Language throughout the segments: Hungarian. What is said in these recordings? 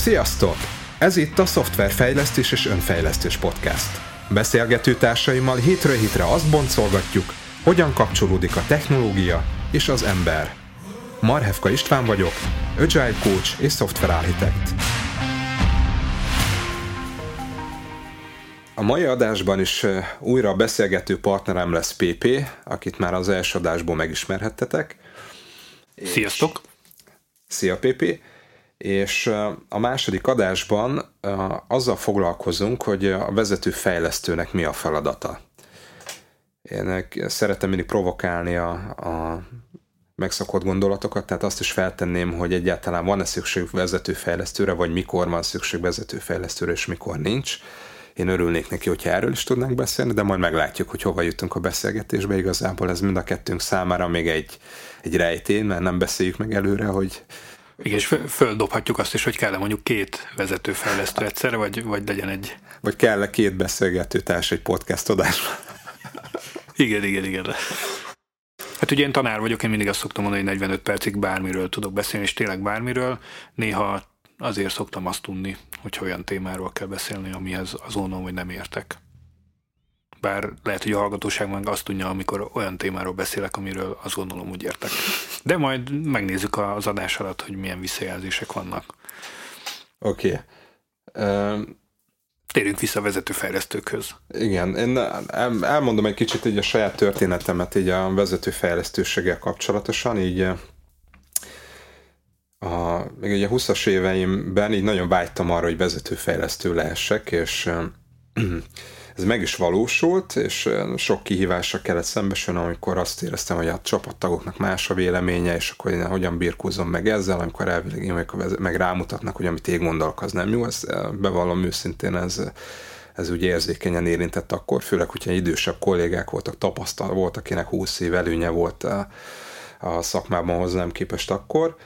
Sziasztok! Ez itt a Szoftverfejlesztés és Önfejlesztés Podcast. Beszélgető társaimmal hétről hétre azt boncolgatjuk, hogyan kapcsolódik a technológia és az ember. Marhevka István vagyok, Agile Coach és Software Architect. A mai adásban is újra a beszélgető partnerem lesz PP, akit már az első adásból megismerhettetek. Sziasztok! Szia PP! És a második adásban azzal foglalkozunk, hogy a vezető fejlesztőnek mi a feladata. Én szeretem mindig provokálni a, a megszokott gondolatokat, tehát azt is feltenném, hogy egyáltalán van-e szükség vezetőfejlesztőre, vagy mikor van szükség vezetőfejlesztőre, és mikor nincs. Én örülnék neki, hogyha erről is tudnánk beszélni, de majd meglátjuk, hogy hova jutunk a beszélgetésbe. Igazából ez mind a kettőnk számára még egy, egy rejtény, mert nem beszéljük meg előre, hogy igen, és földobhatjuk azt is, hogy kell-e mondjuk két vezetőfejlesztő egyszerre, vagy, vagy legyen egy... Vagy kell-e két beszélgetőtárs egy podcast adásban? igen, igen, igen. Hát ugye én tanár vagyok, én mindig azt szoktam mondani, hogy 45 percig bármiről tudok beszélni, és tényleg bármiről. Néha azért szoktam azt tudni, hogy olyan témáról kell beszélni, amihez azonnal, hogy nem értek bár lehet, hogy a hallgatóság meg azt tudja, amikor olyan témáról beszélek, amiről azt gondolom úgy értek. De majd megnézzük az adás alatt, hogy milyen visszajelzések vannak. Oké. Okay. Um, Térjünk vissza a vezetőfejlesztőkhöz. Igen, én elmondom egy kicsit így a saját történetemet így a vezetőfejlesztőséggel kapcsolatosan, így a, még ugye a 20-as éveimben így nagyon vágytam arra, hogy vezetőfejlesztő lehessek, és ez meg is valósult, és sok kihívásra kellett szembesülni, amikor azt éreztem, hogy a csapattagoknak más a véleménye, és akkor én hogyan birkózom meg ezzel, amikor elvileg én meg rámutatnak, hogy amit én gondolok, az nem jó. Ezt bevallom őszintén, ez, ez ugye érzékenyen érintett akkor, főleg, hogyha idősebb kollégák voltak, tapasztal volt, akinek 20 év előnye volt a, a szakmában hozzám képest akkor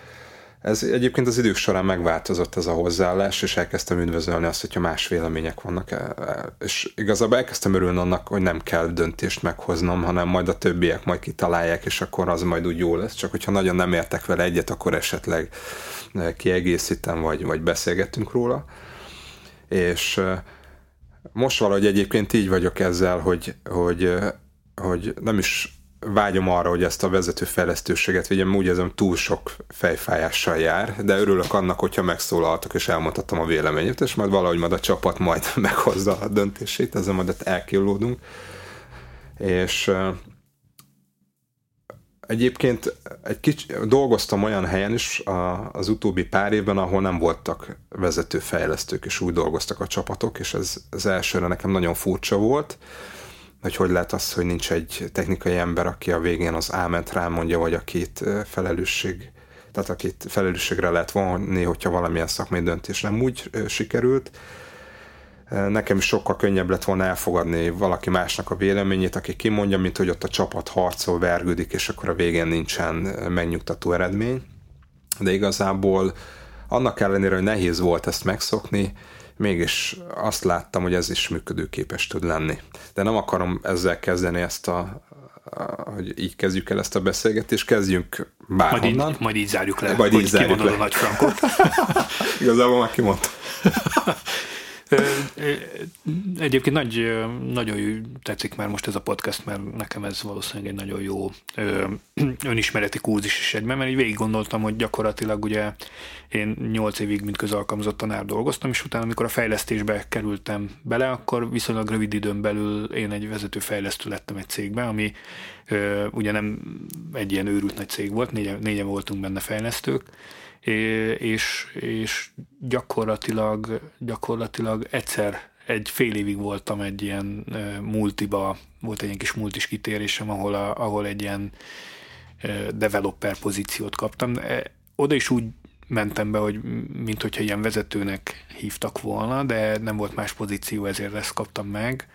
ez egyébként az idők során megváltozott ez a hozzáállás, és elkezdtem üdvözölni azt, hogyha más vélemények vannak. E, e, és igazából elkezdtem örülni annak, hogy nem kell döntést meghoznom, hanem majd a többiek majd kitalálják, és akkor az majd úgy jó lesz. Csak hogyha nagyon nem értek vele egyet, akkor esetleg e, kiegészítem, vagy, vagy beszélgetünk róla. És most valahogy egyébként így vagyok ezzel, hogy, hogy, hogy nem is vágyom arra, hogy ezt a vezető fejlesztőséget vigyem, úgy érzem túl sok fejfájással jár, de örülök annak, hogyha megszólaltok és elmondhatom a véleményét, és majd valahogy majd a csapat majd meghozza a döntését, ezzel majd elkillódunk. És Egyébként egy kicsi, dolgoztam olyan helyen is a, az utóbbi pár évben, ahol nem voltak vezető fejlesztők, és úgy dolgoztak a csapatok, és ez, ez elsőre nekem nagyon furcsa volt, hogy hogy lehet az, hogy nincs egy technikai ember, aki a végén az áment rámondja, vagy akit felelősség, tehát akit felelősségre lehet vonni, hogyha valamilyen szakmai döntés nem úgy sikerült. Nekem is sokkal könnyebb lett volna elfogadni valaki másnak a véleményét, aki kimondja, mint hogy ott a csapat harcol, vergődik, és akkor a végén nincsen megnyugtató eredmény. De igazából annak ellenére, hogy nehéz volt ezt megszokni, mégis azt láttam, hogy ez is működőképes tud lenni. De nem akarom ezzel kezdeni ezt a, hogy így kezdjük el ezt a beszélgetést, kezdjünk bárhonnan. Majd így, majd így zárjuk le, majd így zárjuk le. a nagy frankot. Igazából már kimondtam. Egyébként nagy, nagyon tetszik már most ez a podcast, mert nekem ez valószínűleg egy nagyon jó önismereti kúzis is egyben, mert így végig gondoltam, hogy gyakorlatilag ugye én 8 évig mint közalkalmazott tanár dolgoztam, és utána, amikor a fejlesztésbe kerültem bele, akkor viszonylag rövid időn belül én egy vezető fejlesztő lettem egy cégbe, ami ugye nem egy ilyen őrült nagy cég volt, négyen, négyen voltunk benne fejlesztők, és, és gyakorlatilag, gyakorlatilag egyszer egy fél évig voltam egy ilyen multiba, volt egy ilyen kis multis kitérésem, ahol, a, ahol egy ilyen developer pozíciót kaptam. E, oda is úgy mentem be, hogy mint hogyha ilyen vezetőnek hívtak volna, de nem volt más pozíció, ezért ezt kaptam meg.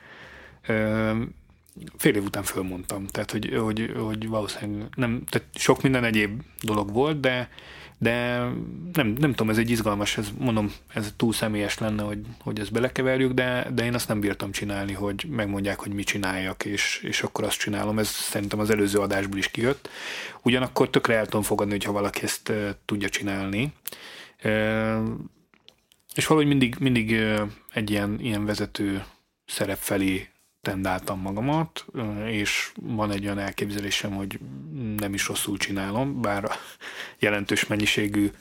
Fél év után fölmondtam, tehát hogy, hogy, hogy valószínűleg nem, tehát sok minden egyéb dolog volt, de de nem, nem tudom, ez egy izgalmas, ez, mondom, ez túl személyes lenne, hogy, hogy ezt belekeverjük, de, de én azt nem bírtam csinálni, hogy megmondják, hogy mit csináljak, és, és akkor azt csinálom. Ez szerintem az előző adásból is kijött. Ugyanakkor tökre el tudom fogadni, hogyha valaki ezt tudja csinálni. És valahogy mindig, mindig egy ilyen, ilyen vezető szerep felé tendáltam magamat, és van egy olyan elképzelésem, hogy nem is rosszul csinálom, bár jelentős mennyiségű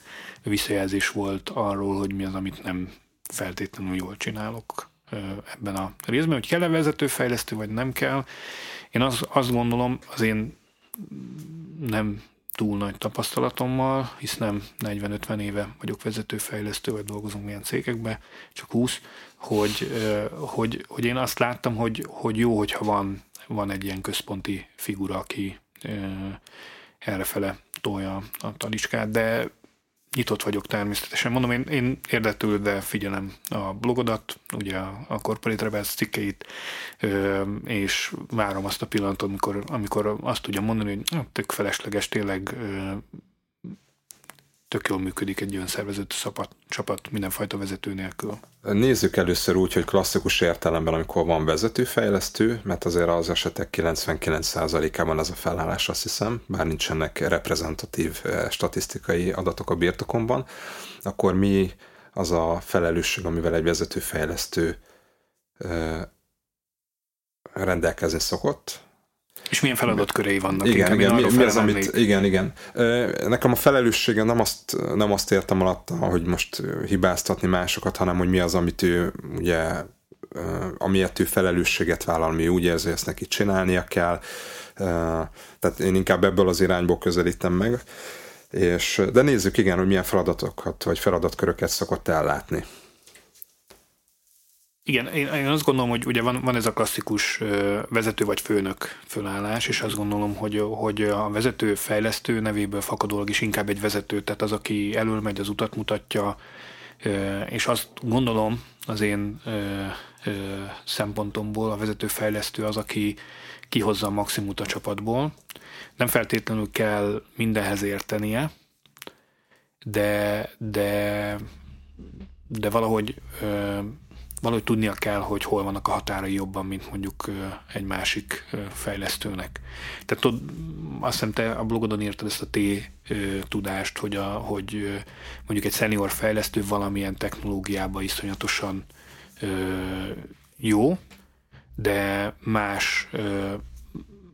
visszajelzés volt arról, hogy mi az, amit nem feltétlenül jól csinálok ebben a részben, hogy kell-e vezetőfejlesztő, vagy nem kell. Én az, azt gondolom, az én nem túl nagy tapasztalatommal, hisz nem 40-50 éve vagyok vezetőfejlesztő, vagy dolgozunk milyen cégekben, csak 20, hogy, hogy, hogy én azt láttam, hogy, hogy jó, hogyha van, van egy ilyen központi figura, aki errefele tolja a talicskát, de nyitott vagyok természetesen. Mondom, én, én érdeklődve figyelem a blogodat, ugye a, a Corporate Rebels cikkeit, és várom azt a pillanatot, amikor, amikor azt tudja mondani, hogy tök felesleges, tényleg tök jól működik egy olyan szervezett csapat, csapat mindenfajta vezető nélkül. Nézzük először úgy, hogy klasszikus értelemben, amikor van vezetőfejlesztő, mert azért az esetek 99%-ában az a felállás, azt hiszem, bár nincsenek reprezentatív eh, statisztikai adatok a birtokomban, akkor mi az a felelősség, amivel egy vezetőfejlesztő eh, rendelkezni szokott, és milyen feladatkörei vannak? Igen, igen, mi, mi az, amit, igen, igen. Nekem a felelőssége nem azt, nem azt értem alatta, hogy most hibáztatni másokat, hanem hogy mi az, amit ő ugye amiért ő felelősséget vállal, mi úgy érzi, ezt neki csinálnia kell. Tehát én inkább ebből az irányból közelítem meg. És, de nézzük igen, hogy milyen feladatokat vagy feladatköröket szokott ellátni. Igen, én, én azt gondolom, hogy ugye van, van ez a klasszikus vezető vagy főnök fölállás, és azt gondolom, hogy, hogy a vezető fejlesztő nevéből fakadólag is inkább egy vezető, tehát az, aki elől megy, az utat mutatja, és azt gondolom az én szempontomból a vezető fejlesztő az, aki kihozza a maximumot a csapatból. Nem feltétlenül kell mindenhez értenie, de, de, de valahogy valahogy tudnia kell, hogy hol vannak a határai jobban, mint mondjuk egy másik fejlesztőnek. Tehát tud, azt hiszem te a blogodon írtad ezt a T tudást, hogy, a, hogy mondjuk egy senior fejlesztő valamilyen technológiában iszonyatosan jó, de más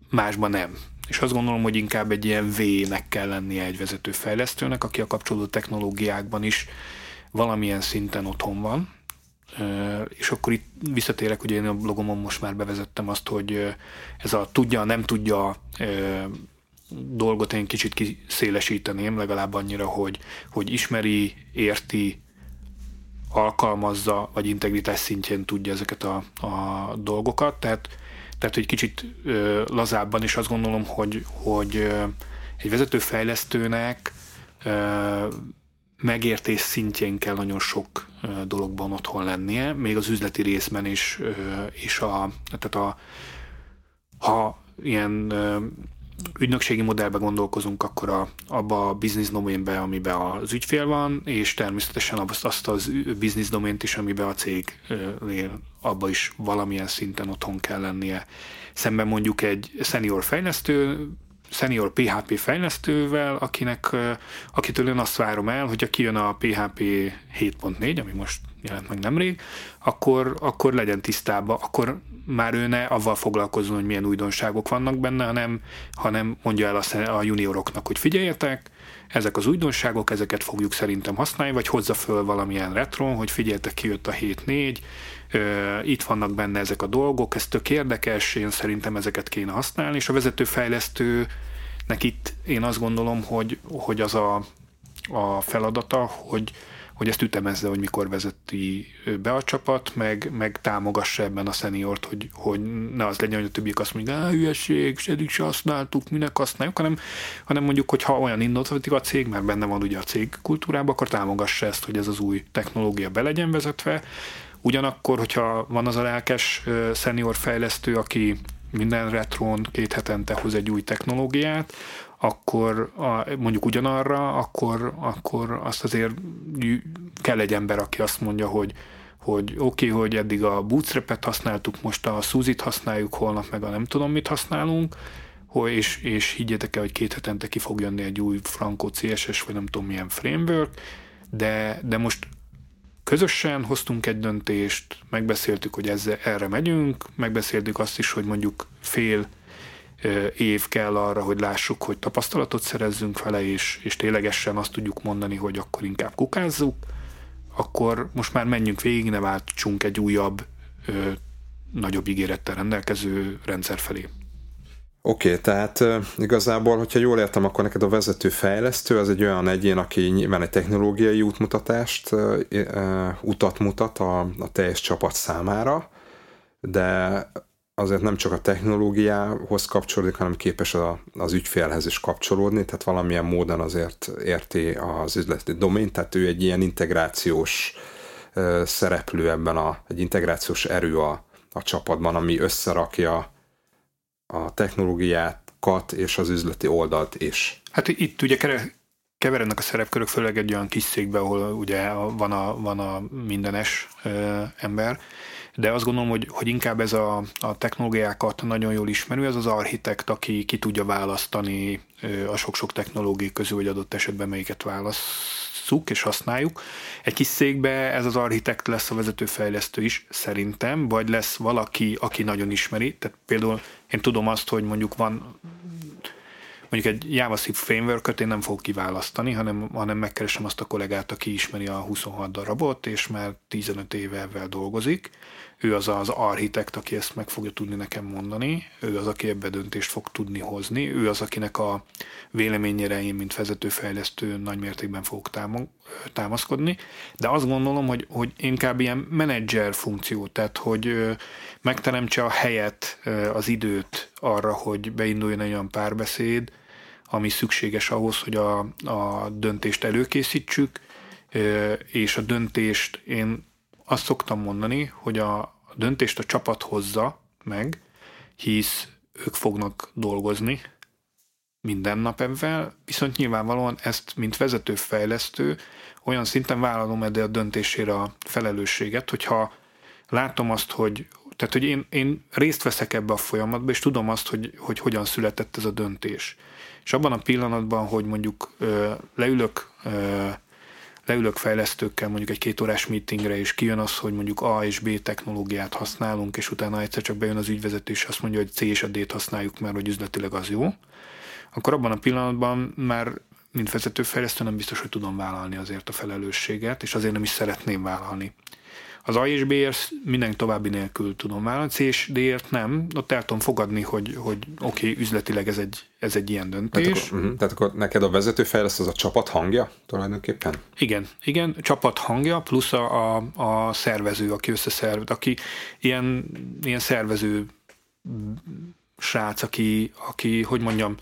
másban nem. És azt gondolom, hogy inkább egy ilyen V-nek kell lennie egy vezető fejlesztőnek, aki a kapcsolódó technológiákban is valamilyen szinten otthon van, és akkor itt visszatérek, ugye én a blogomon most már bevezettem azt, hogy ez a tudja, nem tudja dolgot én kicsit kiszélesíteném, legalább annyira, hogy, hogy ismeri, érti, alkalmazza, vagy integritás szintjén tudja ezeket a, a dolgokat, tehát, tehát hogy kicsit ö, lazábban is azt gondolom, hogy, hogy ö, egy vezetőfejlesztőnek ö, megértés szintjén kell nagyon sok dologban otthon lennie, még az üzleti részben is, és a, tehát a, ha ilyen ügynökségi modellbe gondolkozunk, akkor a, abba a business domainbe, amiben az ügyfél van, és természetesen azt, azt az business domaint is, amiben a cég abba is valamilyen szinten otthon kell lennie. Szemben mondjuk egy senior fejlesztő senior PHP fejlesztővel, akinek, akitől én azt várom el, hogyha kijön a PHP 7.4, ami most jelent meg nemrég, akkor, akkor legyen tisztában, akkor már ő ne avval foglalkozzon, hogy milyen újdonságok vannak benne, hanem, hanem mondja el a, a junioroknak, hogy figyeljetek, ezek az újdonságok, ezeket fogjuk szerintem használni, vagy hozza föl valamilyen retron, hogy figyeljetek, kijött a 7.4, itt vannak benne ezek a dolgok, ez tök érdekes, én szerintem ezeket kéne használni, és a vezetőfejlesztőnek itt én azt gondolom, hogy, hogy az a, a feladata, hogy, hogy ezt ütemezze, hogy mikor vezeti be a csapat, meg, meg támogassa ebben a szeniort, hogy, hogy ne az legyen, hogy a többiek azt mondják, hogy hülyeség, eddig se használtuk, minek használjuk, hanem, hanem mondjuk, hogy ha olyan innovatív a cég, mert benne van ugye a cég kultúrában, akkor támogassa ezt, hogy ez az új technológia be legyen vezetve, Ugyanakkor, hogyha van az a lelkes senior fejlesztő, aki minden retron két hetente hoz egy új technológiát, akkor a, mondjuk ugyanarra, akkor, akkor azt azért kell egy ember, aki azt mondja, hogy hogy oké, okay, hogy eddig a bootstrap-et használtuk, most a Suzy-t használjuk, holnap meg a nem tudom mit használunk, hogy, és, és higgyetek el, hogy két hetente ki fog jönni egy új Franco CSS, vagy nem tudom milyen framework, de, de most közösen hoztunk egy döntést, megbeszéltük, hogy ezzel, erre megyünk, megbeszéltük azt is, hogy mondjuk fél év kell arra, hogy lássuk, hogy tapasztalatot szerezzünk vele, és, és ténylegesen azt tudjuk mondani, hogy akkor inkább kukázzuk, akkor most már menjünk végig, ne váltsunk egy újabb, ö, nagyobb ígérettel rendelkező rendszer felé. Oké, okay, tehát uh, igazából, hogyha jól értem, akkor neked a vezető fejlesztő az egy olyan egyén, aki nyilván egy technológiai útmutatást, uh, uh, utat mutat a, a teljes csapat számára, de azért nem csak a technológiához kapcsolódik, hanem képes a, az ügyfélhez is kapcsolódni, tehát valamilyen módon azért érti az üzleti domént, tehát ő egy ilyen integrációs uh, szereplő ebben a, egy integrációs erő a, a csapatban, ami összerakja a technológiákat és az üzleti oldalt is. Hát itt ugye keverednek a szerepkörök, főleg egy olyan kis székbe, ahol ugye van a, van a mindenes ö, ember, de azt gondolom, hogy, hogy inkább ez a, a technológiákat nagyon jól ismerő, ez az architekt, aki ki tudja választani a sok-sok technológiai közül, hogy adott esetben melyiket válasszuk és használjuk. Egy kis székbe ez az architekt lesz a vezetőfejlesztő is, szerintem, vagy lesz valaki, aki nagyon ismeri. Tehát például én tudom azt, hogy mondjuk van mondjuk egy JavaScript framework én nem fogok kiválasztani, hanem, hanem megkeresem azt a kollégát, aki ismeri a 26 darabot, és már 15 éve ebben dolgozik. Ő az az architekt, aki ezt meg fogja tudni nekem mondani, ő az, aki ebbe döntést fog tudni hozni, ő az, akinek a véleményére én, mint vezetőfejlesztő nagy mértékben fogok támaszkodni, de azt gondolom, hogy, hogy inkább ilyen menedzser funkció, tehát hogy megteremtse a helyet, az időt arra, hogy beinduljon egy olyan párbeszéd, ami szükséges ahhoz, hogy a, a döntést előkészítsük, és a döntést én azt szoktam mondani, hogy a döntést a csapat hozza meg, hisz ők fognak dolgozni minden nap ebben, viszont nyilvánvalóan ezt, mint vezetőfejlesztő, olyan szinten vállalom eddig a döntésére a felelősséget, hogyha látom azt, hogy, tehát, hogy én, én részt veszek ebbe a folyamatba, és tudom azt, hogy, hogy hogyan született ez a döntés. És abban a pillanatban, hogy mondjuk ö, leülök ö, leülök fejlesztőkkel mondjuk egy két órás meetingre, és kijön az, hogy mondjuk A és B technológiát használunk, és utána egyszer csak bejön az ügyvezető, azt mondja, hogy C és a D-t használjuk, mert hogy üzletileg az jó, akkor abban a pillanatban már mint vezetőfejlesztő nem biztos, hogy tudom vállalni azért a felelősséget, és azért nem is szeretném vállalni. Az A és B-ért minden további nélkül tudom vállalni, C és D-ért nem, ott el tudom fogadni, hogy, hogy oké, okay, üzletileg ez egy, ez egy ilyen döntés. Tehát akkor, uh-huh, tehát akkor neked a vezetőfejlesztő az a csapat hangja tulajdonképpen? Igen, igen, csapat hangja, plusz a, a, a szervező, aki összeszervez, aki ilyen, ilyen szervező srác, aki, aki, hogy mondjam,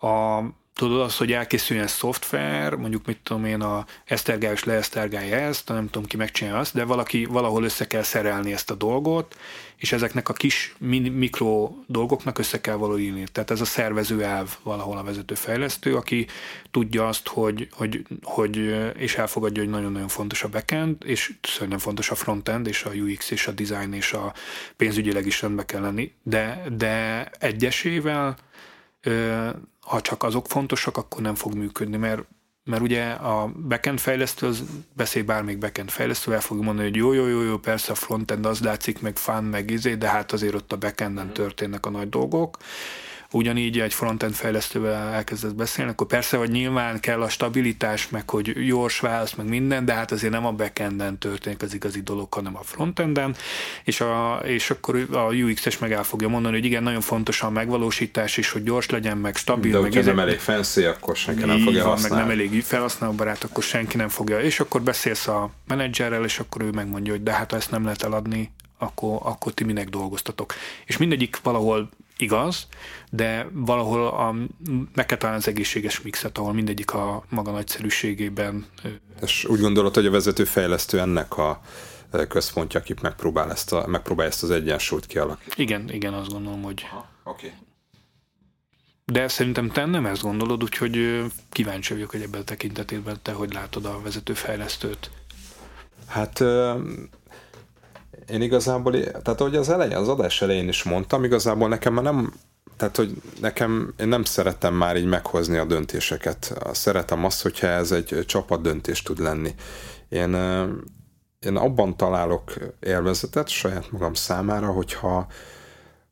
a tudod az, hogy elkészüljen szoftver, mondjuk mit tudom én, a esztergályos leesztergálja ezt, nem tudom ki megcsinálja azt, de valaki valahol össze kell szerelni ezt a dolgot, és ezeknek a kis mikro dolgoknak össze kell való. Tehát ez a szervező elv valahol a vezető fejlesztő, aki tudja azt, hogy, hogy, hogy és elfogadja, hogy nagyon-nagyon fontos a backend, és szerintem fontos a frontend, és a UX, és a design, és a pénzügyileg is rendbe kell lenni, de, de egyesével ha csak azok fontosak, akkor nem fog működni, mert mert ugye a backend fejlesztő, az beszél bármelyik backend fejlesztő, el fog mondani, hogy jó, jó, jó, jó, persze a frontend az látszik, meg fun, meg izé, de hát azért ott a backenden mhm. történnek a nagy dolgok ugyanígy egy frontend fejlesztővel elkezdesz beszélni, akkor persze, hogy nyilván kell a stabilitás, meg hogy gyors válasz, meg minden, de hát azért nem a backenden történik az igazi dolog, hanem a frontenden, és, a, és akkor a UX-es meg el fogja mondani, hogy igen, nagyon fontos a megvalósítás is, hogy gyors legyen, meg stabil. De hogyha nem elég fancy, akkor senki nem fogja van, használni. meg nem elég felhasználóbarát, akkor senki nem fogja. És akkor beszélsz a menedzserrel, és akkor ő megmondja, hogy de hát ha ezt nem lehet eladni, akkor, akkor ti minek dolgoztatok. És mindegyik valahol igaz, de valahol a, meg kell találni az egészséges mixet, ahol mindegyik a maga nagyszerűségében. És úgy gondolod, hogy a vezető fejlesztő ennek a központja, aki megpróbál ezt, a, megpróbál ezt az egyensúlyt kialakítani. Igen, igen, azt gondolom, hogy... Oké. Okay. De szerintem te nem ezt gondolod, úgyhogy kíváncsi vagyok, hogy ebben a tekintetében te hogy látod a vezetőfejlesztőt. Hát én igazából, tehát ahogy az elején, az adás elején is mondtam, igazából nekem már nem, tehát hogy nekem, én nem szeretem már így meghozni a döntéseket. Szeretem azt, hogyha ez egy csapat döntés tud lenni. Én, én abban találok élvezetet saját magam számára, hogyha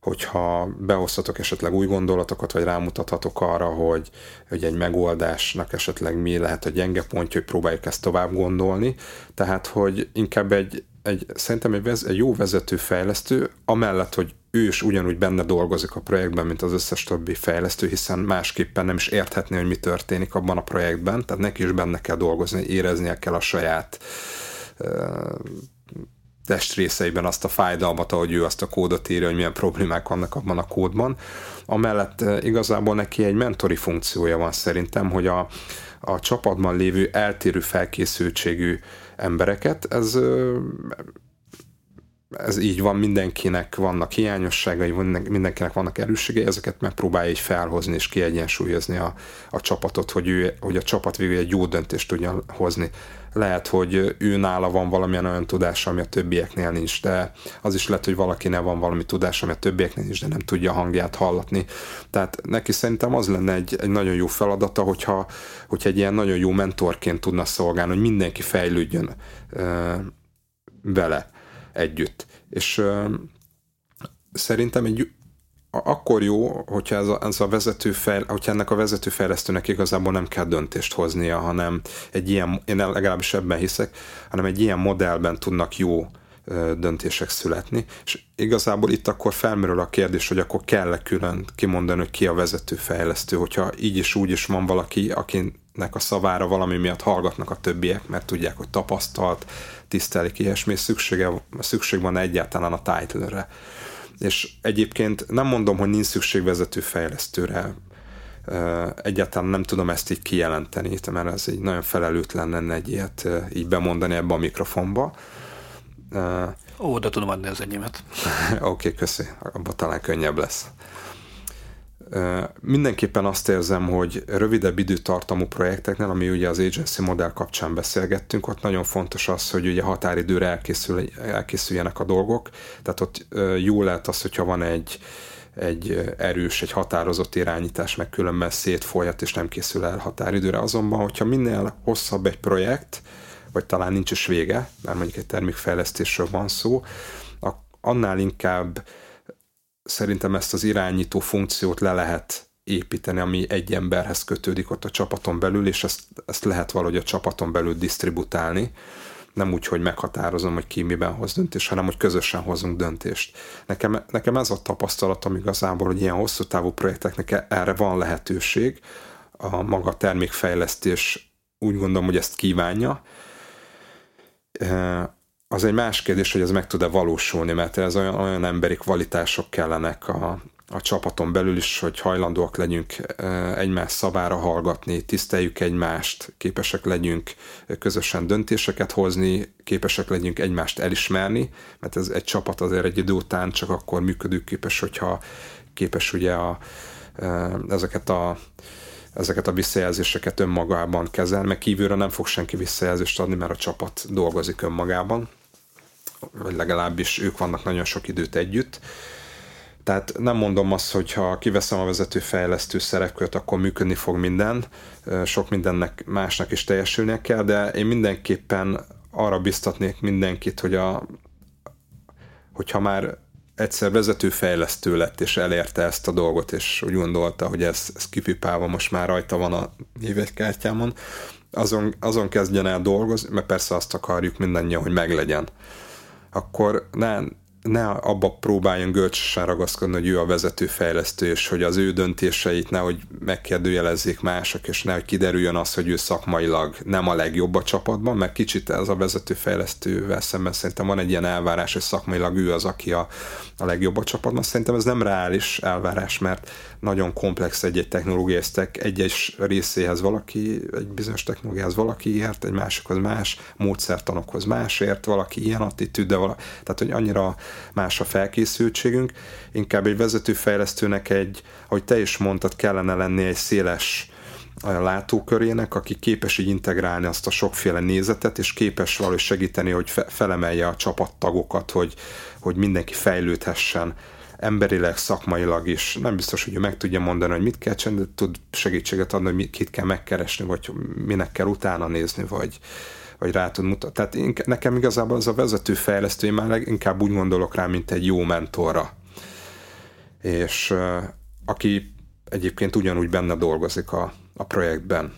hogyha behozhatok esetleg új gondolatokat, vagy rámutathatok arra, hogy, hogy egy megoldásnak esetleg mi lehet a gyenge pontja, hogy próbáljuk ezt tovább gondolni. Tehát, hogy inkább egy, egy szerintem egy, vez, egy jó vezető fejlesztő, amellett, hogy ő is ugyanúgy benne dolgozik a projektben, mint az összes többi fejlesztő, hiszen másképpen nem is érthetné, hogy mi történik abban a projektben, tehát neki is benne kell dolgozni, éreznie kell a saját testrészeiben azt a fájdalmat, ahogy ő azt a kódot írja, hogy milyen problémák vannak abban a kódban. Amellett igazából neki egy mentori funkciója van szerintem, hogy a, a csapatban lévő eltérő felkészültségű embereket, ez ez így van, mindenkinek vannak hiányosságai, mindenkinek vannak erősségei, ezeket megpróbálja így felhozni és kiegyensúlyozni a, a csapatot, hogy, ő, hogy a csapat végül egy jó döntést tudja hozni. Lehet, hogy ő nála van valamilyen olyan tudása, ami a többieknél nincs, de az is lehet, hogy valakinek van valami tudás, ami a többieknél nincs, de nem tudja a hangját hallatni. Tehát neki szerintem az lenne egy, egy nagyon jó feladata, hogyha, hogyha egy ilyen nagyon jó mentorként tudna szolgálni, hogy mindenki fejlődjön uh, vele együtt. És uh, szerintem egy akkor jó, hogyha ez a, ez a vezetőfejl, hogyha ennek a vezetőfejlesztőnek igazából nem kell döntést hoznia, hanem egy ilyen, én legalábbis ebben hiszek, hanem egy ilyen modellben tudnak jó döntések születni, és igazából itt akkor felmerül a kérdés, hogy akkor kell-e külön kimondani, hogy ki a vezetőfejlesztő, hogyha így is úgy is van valaki, akinek a szavára valami miatt hallgatnak a többiek, mert tudják, hogy tapasztalt, tisztelik ilyesmi, szüksége, szükség van egyáltalán a title-re. És egyébként nem mondom, hogy nincs szükség vezető fejlesztőre, egyáltalán nem tudom ezt így kijelenteni, mert ez így nagyon felelőtlen lenne egy ilyet így bemondani ebbe a mikrofonba. Ó, de tudom adni az enyémet. Oké, okay, köszi. Abban talán könnyebb lesz. Mindenképpen azt érzem, hogy rövidebb időtartamú projekteknél, ami ugye az agency modell kapcsán beszélgettünk, ott nagyon fontos az, hogy ugye határidőre elkészül, elkészüljenek a dolgok, tehát ott jó lehet az, hogyha van egy, egy erős, egy határozott irányítás, meg különben szétfolyat, és nem készül el határidőre. Azonban, hogyha minél hosszabb egy projekt, vagy talán nincs is vége, mert mondjuk egy termékfejlesztésről van szó, annál inkább szerintem ezt az irányító funkciót le lehet építeni, ami egy emberhez kötődik ott a csapaton belül, és ezt, ezt lehet valahogy a csapaton belül disztributálni. Nem úgy, hogy meghatározom, hogy ki miben hoz döntést, hanem hogy közösen hozunk döntést. Nekem, nekem ez a tapasztalatom igazából, hogy ilyen hosszú távú projekteknek erre van lehetőség. A maga termékfejlesztés úgy gondolom, hogy ezt kívánja az egy más kérdés, hogy ez meg tud-e valósulni, mert ez olyan, olyan emberi kvalitások kellenek a, a csapaton belül is, hogy hajlandóak legyünk egymás szavára hallgatni, tiszteljük egymást, képesek legyünk közösen döntéseket hozni, képesek legyünk egymást elismerni, mert ez egy csapat azért egy idő után csak akkor működőképes, hogyha képes ugye a, ezeket a ezeket a visszajelzéseket önmagában kezel, meg kívülre nem fog senki visszajelzést adni, mert a csapat dolgozik önmagában vagy legalábbis ők vannak nagyon sok időt együtt. Tehát nem mondom azt, hogy ha kiveszem a vezető fejlesztő szerepkört, akkor működni fog minden, sok mindennek másnak is teljesülnie kell, de én mindenképpen arra biztatnék mindenkit, hogy a, hogyha már egyszer vezető fejlesztő lett, és elérte ezt a dolgot, és úgy gondolta, hogy ez, ez kipipálva most már rajta van a névegykártyámon, azon, azon kezdjen el dolgozni, mert persze azt akarjuk mindannyian, hogy meglegyen akkor ne, ne abba próbáljon görcsösen ragaszkodni, hogy ő a vezető fejlesztő, és hogy az ő döntéseit nehogy megkérdőjelezzék mások, és nehogy kiderüljön az, hogy ő szakmailag nem a legjobb a csapatban, mert kicsit ez a vezető fejlesztővel szemben szerintem van egy ilyen elvárás, hogy szakmailag ő az, aki a, a legjobb a csapatban. Szerintem ez nem reális elvárás, mert nagyon komplex egy-egy technológiai stack, egy-egy részéhez valaki, egy bizonyos technológiához valaki ért, egy másikhoz más, módszertanokhoz másért, valaki ilyen attitűd, vala, tehát hogy annyira más a felkészültségünk, inkább egy vezetőfejlesztőnek egy, ahogy te is mondtad, kellene lenni egy széles látókörének, aki képes így integrálni azt a sokféle nézetet, és képes valahogy segíteni, hogy felemelje a csapattagokat, hogy, hogy mindenki fejlődhessen emberileg, szakmailag is. Nem biztos, hogy ő meg tudja mondani, hogy mit kell csinálni, de tud segítséget adni, hogy kit kell megkeresni, vagy minek kell utána nézni, vagy, vagy rá tud mutatni. Tehát én, nekem igazából az a vezető fejlesztő, én már inkább úgy gondolok rá, mint egy jó mentorra. És aki egyébként ugyanúgy benne dolgozik a, a projektben.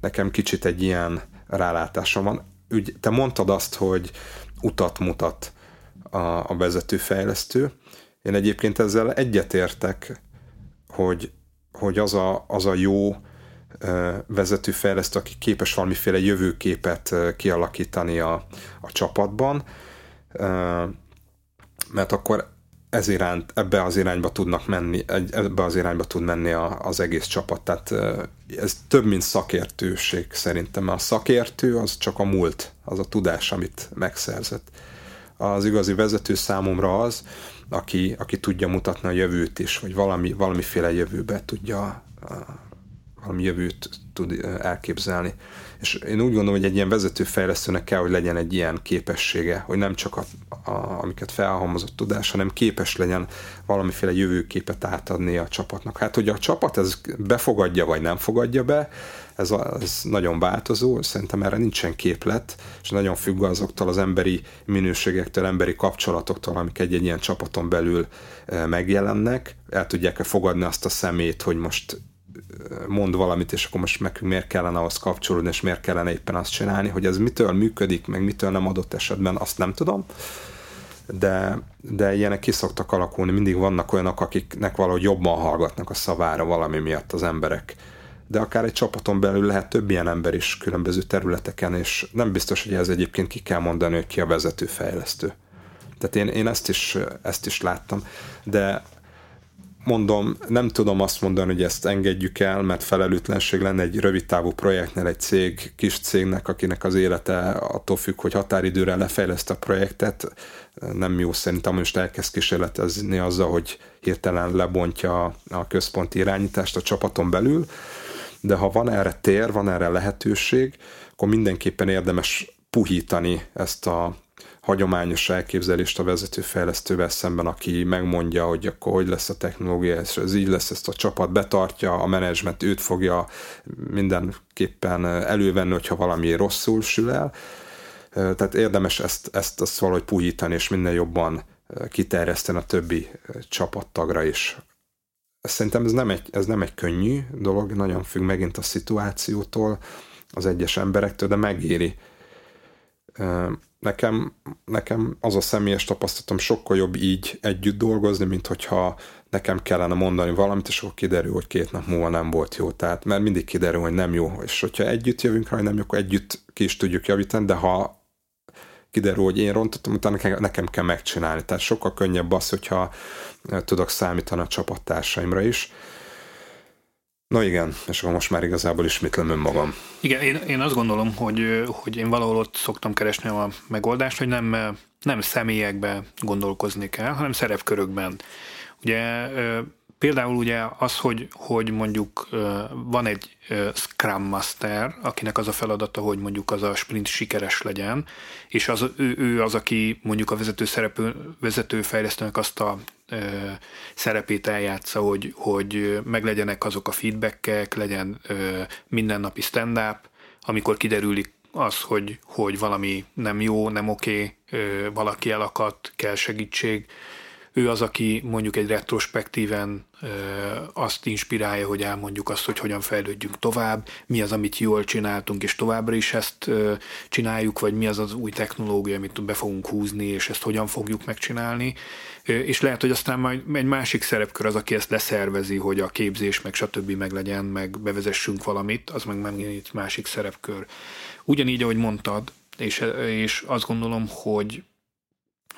Nekem kicsit egy ilyen rálátásom van. Úgy, te mondtad azt, hogy utat mutat a, a vezetőfejlesztő. Én egyébként ezzel egyetértek, hogy, hogy az, a, az a jó vezetőfejlesztő, aki képes valamiféle jövőképet kialakítani a, a csapatban, mert akkor ez iránt, ebbe az irányba tudnak menni, ebbe az irányba tud menni a, az egész csapat. Tehát ez több, mint szakértőség szerintem, a szakértő az csak a múlt, az a tudás, amit megszerzett. Az igazi vezető számomra az, aki, aki tudja mutatni a jövőt is, vagy valami, valamiféle jövőbe tudja valami jövőt tud elképzelni. És én úgy gondolom, hogy egy ilyen vezetőfejlesztőnek kell, hogy legyen egy ilyen képessége, hogy nem csak a, a, amiket felhalmozott tudás, hanem képes legyen valamiféle jövőképet átadni a csapatnak. Hát, hogy a csapat ez befogadja, vagy nem fogadja be, ez, ez nagyon változó, szerintem erre nincsen képlet, és nagyon függ azoktól az emberi minőségektől, emberi kapcsolatoktól, amik egy-egy ilyen csapaton belül megjelennek, el tudják-e fogadni azt a szemét, hogy most mond valamit, és akkor most meg miért kellene ahhoz kapcsolódni, és miért kellene éppen azt csinálni, hogy ez mitől működik, meg mitől nem adott esetben, azt nem tudom. De, de ilyenek ki szoktak alakulni, mindig vannak olyanok, akiknek valahogy jobban hallgatnak a szavára valami miatt az emberek. De akár egy csapaton belül lehet több ilyen ember is különböző területeken, és nem biztos, hogy ez egyébként ki kell mondani, hogy ki a vezető fejlesztő. Tehát én, én ezt, is, ezt is láttam, de mondom, nem tudom azt mondani, hogy ezt engedjük el, mert felelőtlenség lenne egy rövid távú projektnél egy cég, kis cégnek, akinek az élete attól függ, hogy határidőre lefejleszt a projektet. Nem jó szerintem, most elkezd kísérletezni azzal, hogy hirtelen lebontja a központi irányítást a csapaton belül, de ha van erre tér, van erre lehetőség, akkor mindenképpen érdemes puhítani ezt a hagyományos elképzelést a vezetőfejlesztővel szemben, aki megmondja, hogy akkor hogy lesz a technológia, ez így lesz, ezt a csapat betartja, a menedzsment őt fogja mindenképpen elővenni, hogyha valami rosszul sül el. Tehát érdemes ezt, ezt, ezt valahogy puhítani, és minél jobban kiterjeszteni a többi csapattagra is. Szerintem ez nem, egy, ez nem egy könnyű dolog, nagyon függ megint a szituációtól, az egyes emberektől, de megéri nekem, nekem az a személyes tapasztalatom sokkal jobb így együtt dolgozni, mint hogyha nekem kellene mondani valamit, és akkor kiderül, hogy két nap múlva nem volt jó. Tehát, mert mindig kiderül, hogy nem jó. És hogyha együtt jövünk rá, hogy nem jó, akkor együtt ki is tudjuk javítani, de ha kiderül, hogy én rontottam, utána nekem, nekem kell megcsinálni. Tehát sokkal könnyebb az, hogyha tudok számítani a csapattársaimra is. No igen, és akkor most már igazából ismétlem önmagam. Igen, én, én azt gondolom, hogy, hogy én valahol ott szoktam keresni a megoldást, hogy nem, nem személyekbe gondolkozni kell, hanem szerepkörökben. Ugye például ugye az, hogy, hogy mondjuk van egy Scrum Master, akinek az a feladata, hogy mondjuk az a sprint sikeres legyen, és az, ő, ő az, aki mondjuk a vezető szerepő, vezető fejlesztőnek azt a szerepét eljátsza, hogy, hogy meglegyenek azok a feedbackek, legyen mindennapi stand-up, amikor kiderülik az, hogy, hogy valami nem jó, nem oké, okay, valaki elakadt, kell segítség, ő az, aki mondjuk egy retrospektíven azt inspirálja, hogy elmondjuk azt, hogy hogyan fejlődjünk tovább, mi az, amit jól csináltunk, és továbbra is ezt csináljuk, vagy mi az az új technológia, amit be fogunk húzni, és ezt hogyan fogjuk megcsinálni. És lehet, hogy aztán majd egy másik szerepkör az, aki ezt leszervezi, hogy a képzés, meg stb. meg legyen, meg bevezessünk valamit, az meg megint másik szerepkör. Ugyanígy, ahogy mondtad, és, és azt gondolom, hogy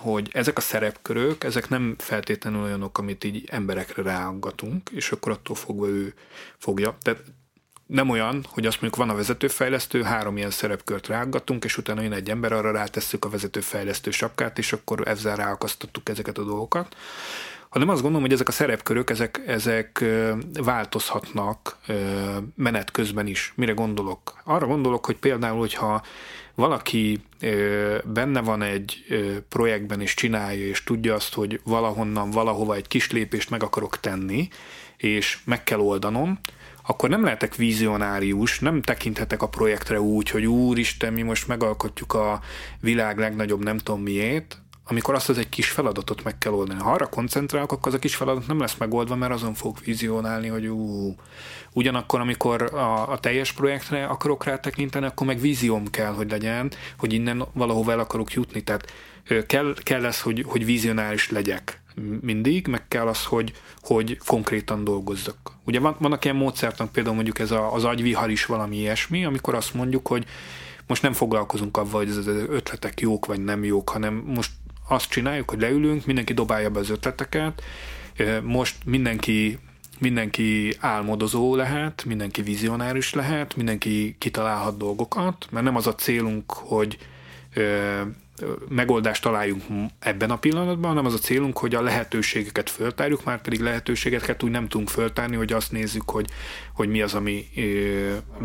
hogy ezek a szerepkörök, ezek nem feltétlenül olyanok, amit így emberekre ráangatunk, és akkor attól fogva ő fogja. Tehát nem olyan, hogy azt mondjuk van a vezetőfejlesztő, három ilyen szerepkört ráaggatunk, és utána jön egy ember, arra rátesszük a vezetőfejlesztő sapkát, és akkor ezzel ráakasztottuk ezeket a dolgokat. Hanem azt gondolom, hogy ezek a szerepkörök, ezek, ezek változhatnak menet közben is. Mire gondolok? Arra gondolok, hogy például, hogyha valaki benne van egy projektben és csinálja, és tudja azt, hogy valahonnan, valahova egy kis lépést meg akarok tenni, és meg kell oldanom, akkor nem lehetek vizionárius, nem tekinthetek a projektre úgy, hogy úristen, mi most megalkotjuk a világ legnagyobb nem tudom miért, amikor azt az egy kis feladatot meg kell oldani. Ha arra koncentrálok, akkor az a kis feladat nem lesz megoldva, mert azon fog vizionálni, hogy ú. Ugyanakkor, amikor a, a teljes projektre akarok rá tekinteni, akkor meg vízióm kell, hogy legyen, hogy innen valahova el akarok jutni. Tehát kell, kell ez, hogy, hogy vizionáris legyek mindig, meg kell az, hogy, hogy konkrétan dolgozzak. Ugye van, vannak ilyen módszertan, például mondjuk ez a, az agyvihar is valami ilyesmi, amikor azt mondjuk, hogy most nem foglalkozunk avval, hogy az ötletek jók vagy nem jók, hanem most azt csináljuk, hogy leülünk, mindenki dobálja be az ötleteket, most mindenki mindenki álmodozó lehet, mindenki vizionáris lehet, mindenki kitalálhat dolgokat, mert nem az a célunk, hogy megoldást találjunk ebben a pillanatban, hanem az a célunk, hogy a lehetőségeket föltárjuk, már pedig lehetőségeket úgy nem tudunk föltárni, hogy azt nézzük, hogy, hogy mi az, ami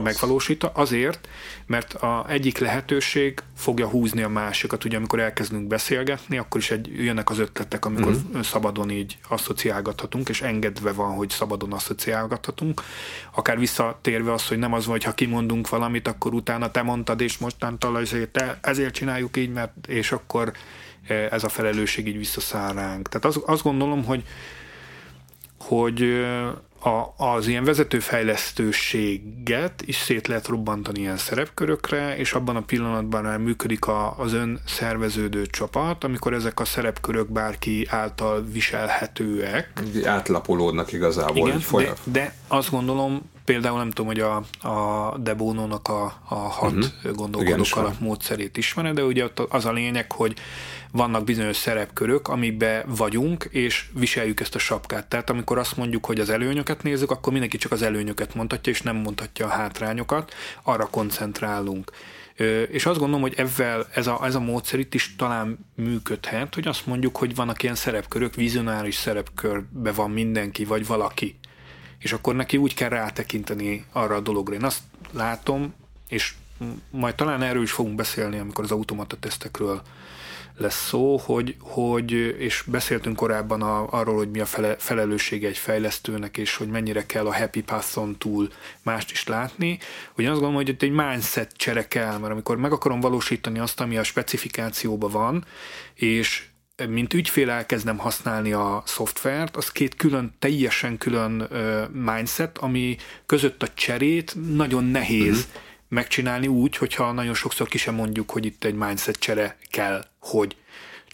megvalósít. Azért, mert a egyik lehetőség fogja húzni a másikat. Ugye amikor elkezdünk beszélgetni, akkor is egy, jönnek az ötletek, amikor uh-huh. szabadon így asszociálgathatunk, és engedve van, hogy szabadon asszociálgathatunk. Akár visszatérve az, hogy nem az, hogy ha kimondunk valamit, akkor utána te mondtad, és mostantól azért te, ezért csináljuk így, mert és akkor eh, ez a felelősség így visszaszáll ránk. Tehát az, azt gondolom, hogy hogy eh, a, az ilyen vezetőfejlesztőséget is szét lehet robbantani ilyen szerepkörökre, és abban a pillanatban már működik a, az ön szerveződő csapat, amikor ezek a szerepkörök bárki által viselhetőek. Átlapolódnak igazából. Igen, de, de azt gondolom, például nem tudom, hogy a, a Debonónak a, a hat uh-huh. gondolkodók alap módszerét ismered, de ugye ott az a lényeg, hogy vannak bizonyos szerepkörök, amiben vagyunk, és viseljük ezt a sapkát. Tehát amikor azt mondjuk, hogy az előnyöket nézzük, akkor mindenki csak az előnyöket mondhatja, és nem mondhatja a hátrányokat, arra koncentrálunk. És azt gondolom, hogy ezzel ez a, ez a módszer itt is talán működhet, hogy azt mondjuk, hogy vannak ilyen szerepkörök, vizionáris szerepkörbe van mindenki, vagy valaki. És akkor neki úgy kell rátekinteni arra a dologra. Én azt látom, és majd talán erről is fogunk beszélni, amikor az automata tesztekről lesz szó, hogy, hogy és beszéltünk korábban a, arról, hogy mi a fele, felelőssége egy fejlesztőnek, és hogy mennyire kell a happy pathon túl mást is látni, hogy én azt gondolom, hogy itt egy mindset csere kell, mert amikor meg akarom valósítani azt, ami a specifikációban van, és mint ügyfél elkezdem használni a szoftvert, az két külön, teljesen külön mindset, ami között a cserét nagyon nehéz uh-huh megcsinálni úgy, hogyha nagyon sokszor ki sem mondjuk, hogy itt egy mindset csere kell, hogy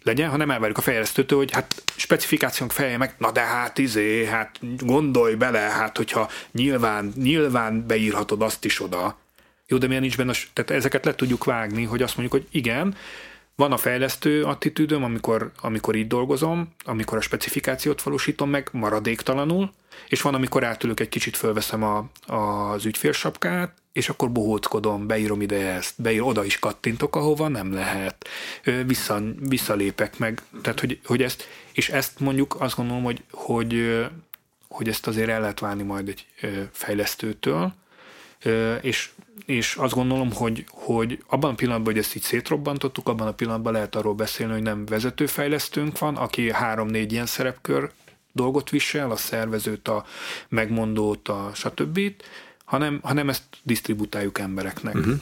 legyen, hanem elvárjuk a fejlesztőtől, hogy hát specifikációnk feje meg, na de hát izé, hát gondolj bele, hát hogyha nyilván, nyilván beírhatod azt is oda. Jó, de miért nincs benne, tehát ezeket le tudjuk vágni, hogy azt mondjuk, hogy igen, van a fejlesztő attitűdöm, amikor, amikor így dolgozom, amikor a specifikációt valósítom meg maradéktalanul, és van, amikor átülök egy kicsit, fölveszem a, az ügyfélsapkát, és akkor bohóckodom, beírom ide ezt, beír, oda is kattintok, ahova nem lehet, vissza, visszalépek meg, tehát hogy, hogy ezt, és ezt mondjuk azt gondolom, hogy, hogy, hogy ezt azért el lehet válni majd egy fejlesztőtől, és, és azt gondolom, hogy, hogy abban a pillanatban, hogy ezt így szétrobbantottuk, abban a pillanatban lehet arról beszélni, hogy nem vezetőfejlesztőnk van, aki három-négy ilyen szerepkör dolgot visel, a szervezőt, a megmondót, a stb., hanem, hanem ezt disztributáljuk embereknek. Uh-huh.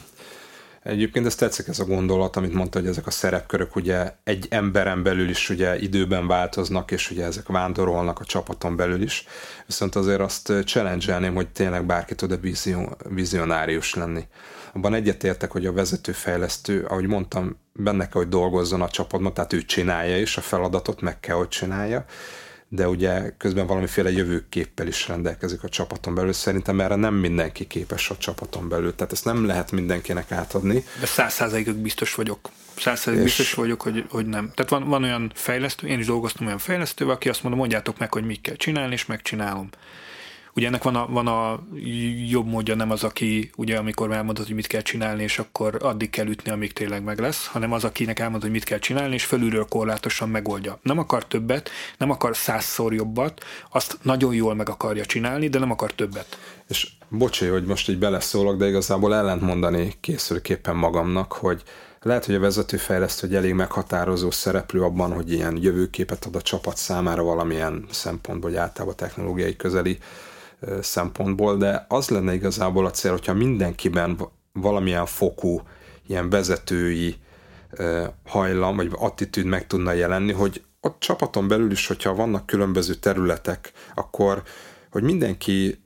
Egyébként ez tetszik ez a gondolat, amit mondta, hogy ezek a szerepkörök ugye egy emberen belül is ugye időben változnak, és ugye ezek vándorolnak a csapaton belül is. Viszont azért azt challenge hogy tényleg bárki tud-e vizionárius lenni. Abban egyetértek, hogy a vezetőfejlesztő, ahogy mondtam, benne kell, hogy dolgozzon a csapatban, tehát ő csinálja is a feladatot, meg kell, hogy csinálja de ugye közben valamiféle jövőképpel is rendelkezik a csapaton belül. Szerintem erre nem mindenki képes a csapaton belül, tehát ezt nem lehet mindenkinek átadni. De száz százalékig biztos vagyok. Száz százalékig biztos vagyok, hogy, hogy nem. Tehát van, van olyan fejlesztő, én is dolgoztam olyan fejlesztővel, aki azt mondja, mondjátok meg, hogy mit kell csinálni, és megcsinálom. Ugye ennek van a, van a jobb módja, nem az, aki ugye amikor elmondod, hogy mit kell csinálni, és akkor addig kell ütni, amíg tényleg meg lesz, hanem az, akinek elmondod, hogy mit kell csinálni, és fölülről korlátosan megoldja. Nem akar többet, nem akar százszor jobbat, azt nagyon jól meg akarja csinálni, de nem akar többet. És bocsánat, hogy most így beleszólok, de igazából ellent mondani készülképpen magamnak, hogy lehet, hogy a vezetőfejlesztő egy elég meghatározó szereplő abban, hogy ilyen jövőképet ad a csapat számára valamilyen szempontból, vagy általában technológiai közeli szempontból, de az lenne igazából a cél, hogyha mindenkiben valamilyen fokú ilyen vezetői hajlam, vagy attitűd meg tudna jelenni, hogy a csapaton belül is, hogyha vannak különböző területek, akkor hogy mindenki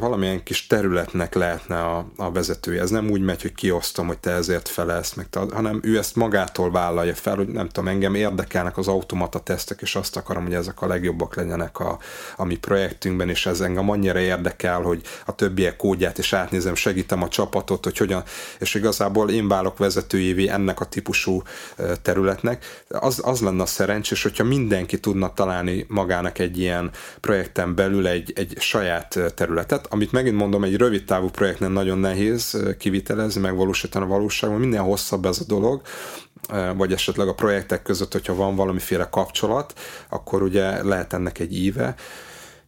valamilyen kis területnek lehetne a, a vezetője. Ez nem úgy megy, hogy kiosztom, hogy te ezért felelsz meg, te, hanem ő ezt magától vállalja fel, hogy nem tudom, engem érdekelnek az automata tesztek, és azt akarom, hogy ezek a legjobbak legyenek a, a mi projektünkben, és ez engem annyira érdekel, hogy a többiek kódját is átnézem, segítem a csapatot, hogy hogyan, és igazából én válok vezetőjévé ennek a típusú területnek. Az, az lenne a szerencsés, hogyha mindenki tudna találni magának egy ilyen projekten belül egy, egy saját területet, amit megint mondom, egy rövid távú projektnél nagyon nehéz kivitelezni, megvalósítani a valóságban, minden hosszabb ez a dolog, vagy esetleg a projektek között, hogyha van valamiféle kapcsolat, akkor ugye lehet ennek egy íve,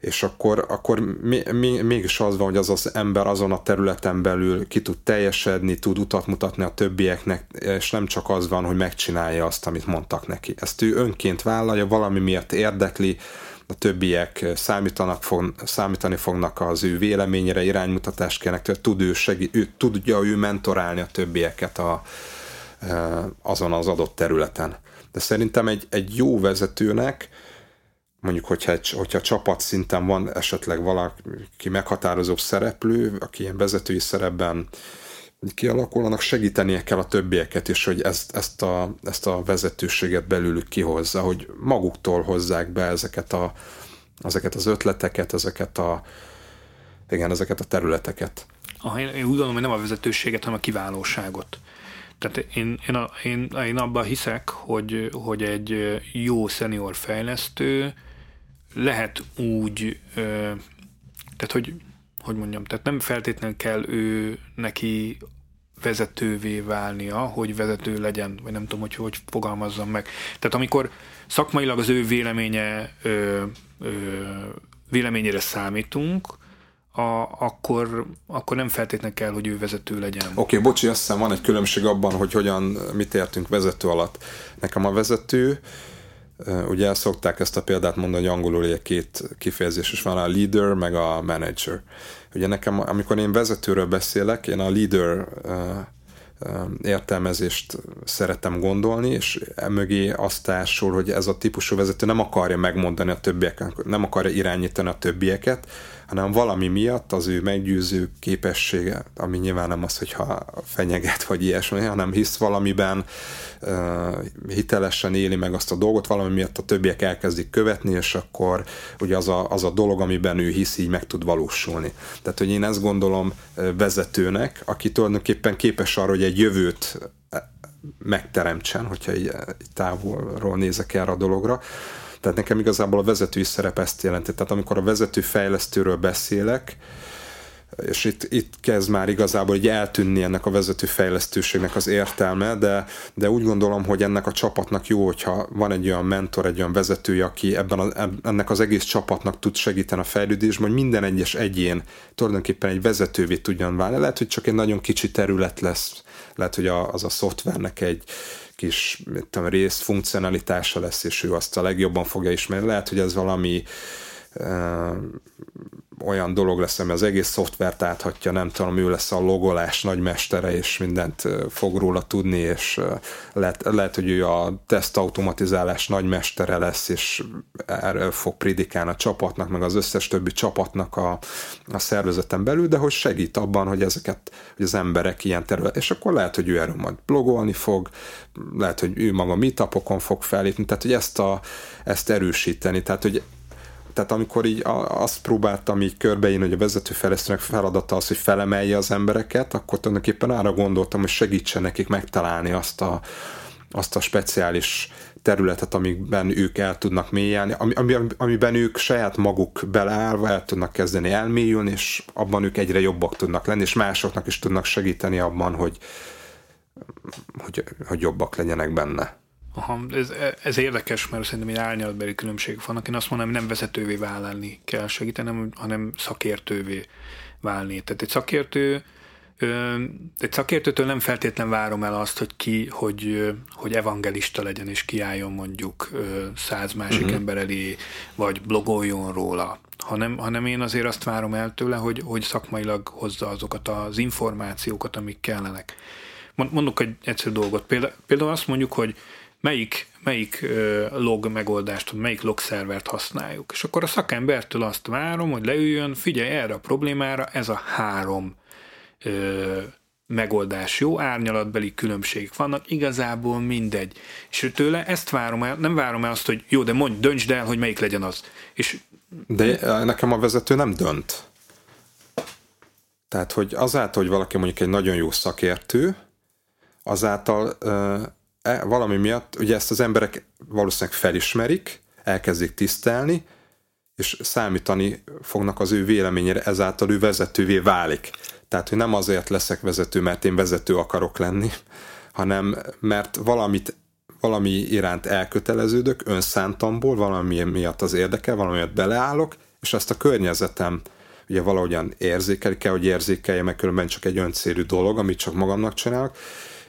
és akkor, akkor mi, mi, mégis az van, hogy az az ember azon a területen belül ki tud teljesedni, tud utat mutatni a többieknek, és nem csak az van, hogy megcsinálja azt, amit mondtak neki. Ezt ő önként vállalja, valami miatt érdekli, a többiek számítanak, fog, számítani fognak az ő véleményére, iránymutatást kérnek, tehát tud ő, segít, ő, tudja ő mentorálni a többieket a, e, azon az adott területen. De szerintem egy, egy jó vezetőnek, mondjuk, hogyha, egy, hogyha csapat szinten van esetleg valaki meghatározó szereplő, aki ilyen vezetői szerepben kialakulnak, segítenie kell a többieket is, hogy ezt, ezt, a, ezt a vezetőséget belőlük kihozza, hogy maguktól hozzák be ezeket, a, ezeket az ötleteket, ezeket a, igen, ezeket a területeket. Ah, én, én úgy gondolom, hogy nem a vezetőséget, hanem a kiválóságot. Tehát én, én, a, én, én abban hiszek, hogy, hogy egy jó szenior fejlesztő lehet úgy, tehát hogy hogy mondjam, tehát nem feltétlenül kell ő neki vezetővé válnia, hogy vezető legyen, vagy nem tudom, hogy hogy fogalmazzam meg. Tehát amikor szakmailag az ő véleménye ö, ö, véleményére számítunk, a, akkor, akkor nem feltétlenül kell, hogy ő vezető legyen. Oké, okay, bocsi, azt hiszem van egy különbség abban, hogy hogyan, mit értünk vezető alatt. Nekem a vezető, ugye szokták ezt a példát mondani, hogy angolul egy két kifejezés is van, a leader, meg a manager. Ugye nekem, amikor én vezetőről beszélek, én a leader értelmezést szeretem gondolni, és emögé azt társul, hogy ez a típusú vezető nem akarja megmondani a többieket, nem akarja irányítani a többieket, hanem valami miatt az ő meggyőző képessége, ami nyilván nem az, hogyha fenyeget vagy ilyesmi, hanem hisz valamiben, hitelesen éli meg azt a dolgot, valami miatt a többiek elkezdik követni, és akkor ugye az a, az a dolog, amiben ő hisz, így meg tud valósulni. Tehát, hogy én ezt gondolom vezetőnek, aki tulajdonképpen képes arra, hogy egy jövőt megteremtsen, hogyha így távolról nézek erre a dologra, tehát nekem igazából a vezetői szerep ezt jelenti. Tehát amikor a vezető fejlesztőről beszélek, és itt, itt kezd már igazából hogy eltűnni ennek a vezető fejlesztőségnek az értelme, de, de úgy gondolom, hogy ennek a csapatnak jó, hogyha van egy olyan mentor, egy olyan vezetője, aki ebben a, ennek az egész csapatnak tud segíteni a fejlődésben, hogy minden egyes egyén tulajdonképpen egy vezetővé tudjon válni. Lehet, hogy csak egy nagyon kicsi terület lesz, lehet, hogy a, az a szoftvernek egy, kis tudom, rész funkcionalitása lesz, és ő azt a legjobban fogja ismerni. Lehet, hogy ez valami olyan dolog lesz, ami az egész szoftvert áthatja, nem tudom, ő lesz a logolás nagymestere, és mindent fog róla tudni, és lehet, lehet hogy ő a tesztautomatizálás nagymestere lesz, és erről fog predikálni a csapatnak, meg az összes többi csapatnak a, a szervezeten belül, de hogy segít abban, hogy ezeket, hogy az emberek ilyen terület, és akkor lehet, hogy ő erről majd blogolni fog, lehet, hogy ő maga meetupokon fog felépni, tehát hogy ezt, a, ezt erősíteni, tehát hogy tehát amikor így azt próbáltam így körbeírni, hogy a vezetőfejlesztőnek feladata az, hogy felemelje az embereket, akkor tulajdonképpen arra gondoltam, hogy segítsen nekik megtalálni azt a, azt a speciális területet, amikben ők el tudnak mélyelni, ami, ami, amiben ők saját maguk beleállva el tudnak kezdeni elmélyülni, és abban ők egyre jobbak tudnak lenni, és másoknak is tudnak segíteni abban, hogy, hogy, hogy jobbak legyenek benne. Aha, ez, ez érdekes, mert szerintem egy árnyalatbeli különbségek vannak. Én azt mondom, hogy nem vezetővé válni kell segíteni, hanem szakértővé válni. Tehát egy szakértő egy szakértőtől nem feltétlen várom el azt, hogy ki, hogy, hogy evangelista legyen és kiálljon mondjuk száz másik uh-huh. ember elé, vagy blogoljon róla, hanem, hanem én azért azt várom el tőle, hogy, hogy szakmailag hozza azokat az információkat, amik kellenek. Mondok egy egyszerű dolgot. Például azt mondjuk, hogy melyik, melyik log megoldást, melyik log szervert használjuk. És akkor a szakembertől azt várom, hogy leüljön, figyelj erre a problémára, ez a három ö, megoldás jó, árnyalatbeli különbségek vannak, igazából mindegy. És tőle ezt várom el, nem várom el azt, hogy jó, de mondj, döntsd el, hogy melyik legyen az. És de nekem a vezető nem dönt. Tehát, hogy azáltal, hogy valaki mondjuk egy nagyon jó szakértő, azáltal valami miatt, ugye ezt az emberek valószínűleg felismerik, elkezdik tisztelni, és számítani fognak az ő véleményére, ezáltal ő vezetővé válik. Tehát, hogy nem azért leszek vezető, mert én vezető akarok lenni, hanem mert valamit valami iránt elköteleződök önszántamból, valami miatt az érdekel, valami miatt beleállok, és ezt a környezetem ugye valahogyan érzékeli kell, hogy érzékelje, meg különben csak egy öncélű dolog, amit csak magamnak csinálok,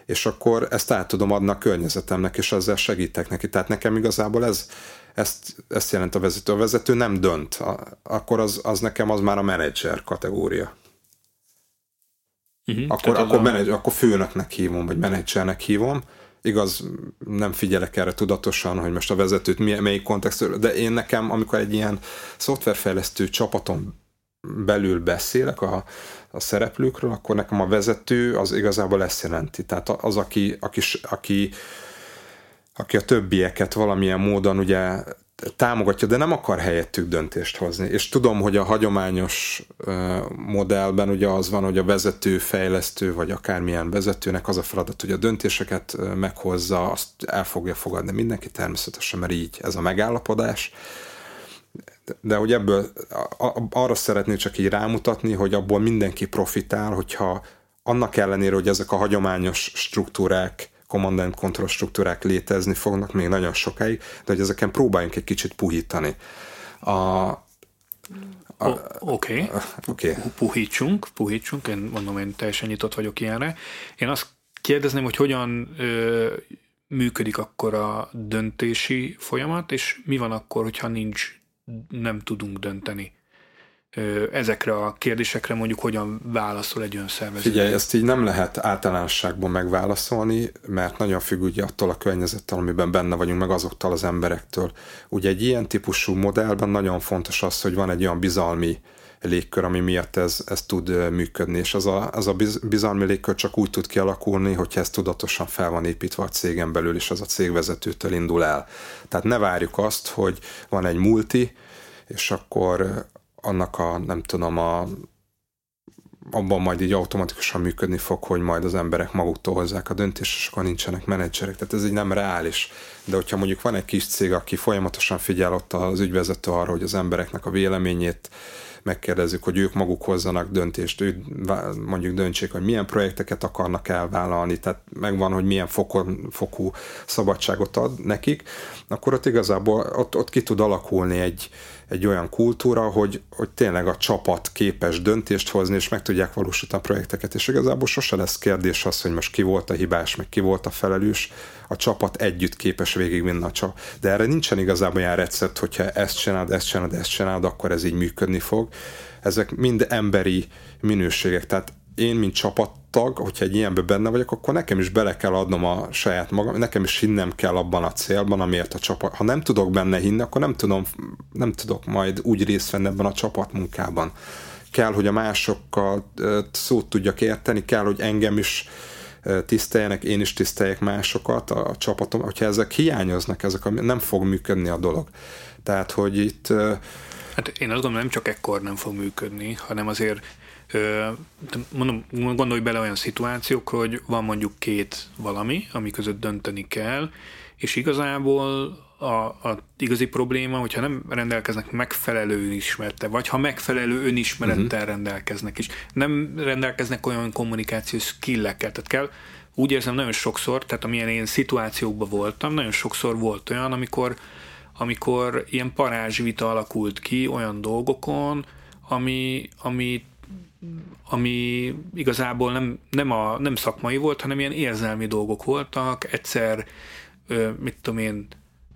és akkor ezt át tudom adni a környezetemnek, és ezzel segítek neki. Tehát nekem igazából ez, ezt, ezt jelent a vezető. A vezető nem dönt, akkor az, az nekem az már a menedzser kategória. Uh-huh. Akkor, akkor, a... menedzser, akkor főnöknek hívom, vagy menedzsernek hívom, igaz, nem figyelek erre tudatosan, hogy most a vezetőt melyik kontextus, de én nekem, amikor egy ilyen szoftverfejlesztő csapaton belül beszélek a, a szereplőkről, akkor nekem a vezető az igazából ezt jelenti. Tehát az, aki, aki, aki, aki a többieket valamilyen módon ugye támogatja, de nem akar helyettük döntést hozni. És tudom, hogy a hagyományos modellben ugye az van, hogy a vezető, fejlesztő, vagy akármilyen vezetőnek az a feladat, hogy a döntéseket meghozza, azt el fogja fogadni mindenki természetesen, mert így ez a megállapodás. De hogy ebből arra szeretnék csak így rámutatni, hogy abból mindenki profitál, hogyha annak ellenére, hogy ezek a hagyományos struktúrák command and control struktúrák létezni fognak még nagyon sokáig, de hogy ezeken próbáljunk egy kicsit puhítani. A, Oké, okay. okay. puhítsunk, puhítsunk, én mondom, én teljesen nyitott vagyok ilyenre. Én azt kérdezném, hogy hogyan ö, működik akkor a döntési folyamat, és mi van akkor, hogyha nincs, nem tudunk dönteni ezekre a kérdésekre mondjuk hogyan válaszol egy önszervezet? Figyelj, ezt így nem lehet általánosságban megválaszolni, mert nagyon függ ugye attól a környezettel, amiben benne vagyunk, meg azoktól az emberektől. Ugye egy ilyen típusú modellben nagyon fontos az, hogy van egy olyan bizalmi légkör, ami miatt ez, ez tud működni, és az a, az a bizalmi légkör csak úgy tud kialakulni, hogyha ez tudatosan fel van építve a cégen belül, és az a cégvezetőtől indul el. Tehát ne várjuk azt, hogy van egy multi, és akkor annak a, nem tudom, a, abban majd így automatikusan működni fog, hogy majd az emberek maguktól hozzák a döntést, és akkor nincsenek menedzserek. Tehát ez így nem reális. De hogyha mondjuk van egy kis cég, aki folyamatosan figyel ott az ügyvezető arra, hogy az embereknek a véleményét megkérdezzük, hogy ők maguk hozzanak döntést, ők mondjuk döntsék, hogy milyen projekteket akarnak elvállalni, tehát megvan, hogy milyen fokon, fokú szabadságot ad nekik, akkor ott igazából ott, ott ki tud alakulni egy, egy olyan kultúra, hogy, hogy tényleg a csapat képes döntést hozni, és meg tudják valósítani a projekteket, és igazából sose lesz kérdés az, hogy most ki volt a hibás, meg ki volt a felelős, a csapat együtt képes végigvinni a csapat. De erre nincsen igazából olyan recept, hogyha ezt csinálod, ezt csinálod, ezt csinálod, akkor ez így működni fog. Ezek mind emberi minőségek, tehát én, mint csapattag, hogyha egy ilyenben benne vagyok, akkor nekem is bele kell adnom a saját magam, nekem is hinnem kell abban a célban, amiért a csapat. Ha nem tudok benne hinni, akkor nem tudom, nem tudok majd úgy részt venni ebben a csapatmunkában. Kell, hogy a másokkal szót tudjak érteni, kell, hogy engem is tiszteljenek, én is tiszteljek másokat, a csapatom, hogyha ezek hiányoznak, ezek nem fog működni a dolog. Tehát, hogy itt... Hát én azt gondolom, nem csak ekkor nem fog működni, hanem azért mondom, gondolj bele olyan szituációkra, hogy van mondjuk két valami, ami között dönteni kell, és igazából a, a igazi probléma, hogyha nem rendelkeznek megfelelő önismerete, vagy ha megfelelő önismerettel uh-huh. rendelkeznek, és nem rendelkeznek olyan kommunikációs skillekkel, tehát kell, úgy érzem nagyon sokszor, tehát amilyen én szituációkban voltam, nagyon sokszor volt olyan, amikor, amikor ilyen parázsvita alakult ki olyan dolgokon, ami, ami ami igazából nem, nem, a, nem szakmai volt, hanem ilyen érzelmi dolgok voltak. Egyszer, mit tudom én,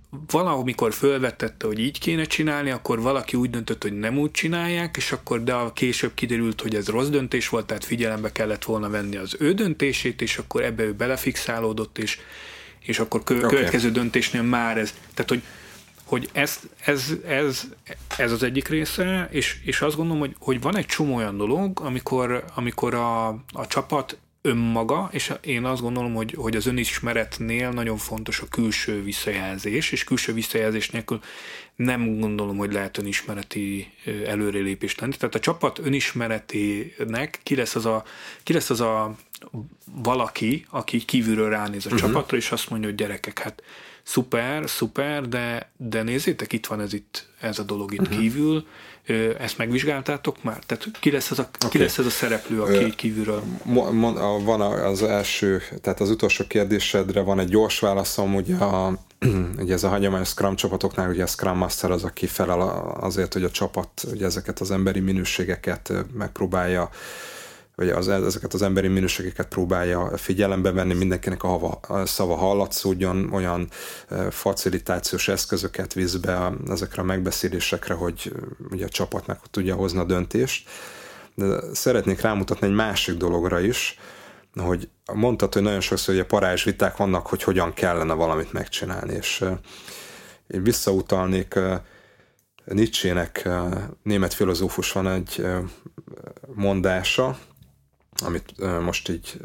valamikor fölvetette, hogy így kéne csinálni, akkor valaki úgy döntött, hogy nem úgy csinálják, és akkor de a később kiderült, hogy ez rossz döntés volt, tehát figyelembe kellett volna venni az ő döntését, és akkor ebbe ő belefixálódott, és, és akkor kö, okay. következő döntésnél már ez. Tehát, hogy, hogy ez, ez, ez, ez az egyik része, és, és azt gondolom, hogy, hogy van egy csomó olyan dolog, amikor, amikor a, a csapat önmaga, és én azt gondolom, hogy, hogy az önismeretnél nagyon fontos a külső visszajelzés, és külső visszajelzés nélkül nem gondolom, hogy lehet önismereti előrelépés lenni. Tehát a csapat önismeretének ki lesz az a, ki lesz az a valaki, aki kívülről ránéz a uh-huh. csapatra, és azt mondja, hogy gyerekek, hát szuper, szuper, de, de nézzétek, itt van ez itt, ez a dolog itt uh-huh. kívül, ezt megvizsgáltátok már? Tehát ki lesz, az a, okay. ki lesz ez a szereplő, aki kívülről? Van az első, tehát az utolsó kérdésedre van egy gyors válaszom, ugye, a, ugye ez a hagyományos Scrum csapatoknál, ugye a Scrum Master az, aki felel azért, hogy a csapat ugye ezeket az emberi minőségeket megpróbálja vagy az, ezeket az emberi minőségeket próbálja figyelembe venni, mindenkinek a, hava, a szava hallatszódjon, olyan facilitációs eszközöket visz be ezekre a megbeszélésekre, hogy ugye a csapatnak tudja hozni a döntést. De szeretnék rámutatni egy másik dologra is, hogy mondtad, hogy nagyon sokszor ugye parázs viták vannak, hogy hogyan kellene valamit megcsinálni, és én visszautalnék Nietzsének, német filozófus van egy mondása, amit most így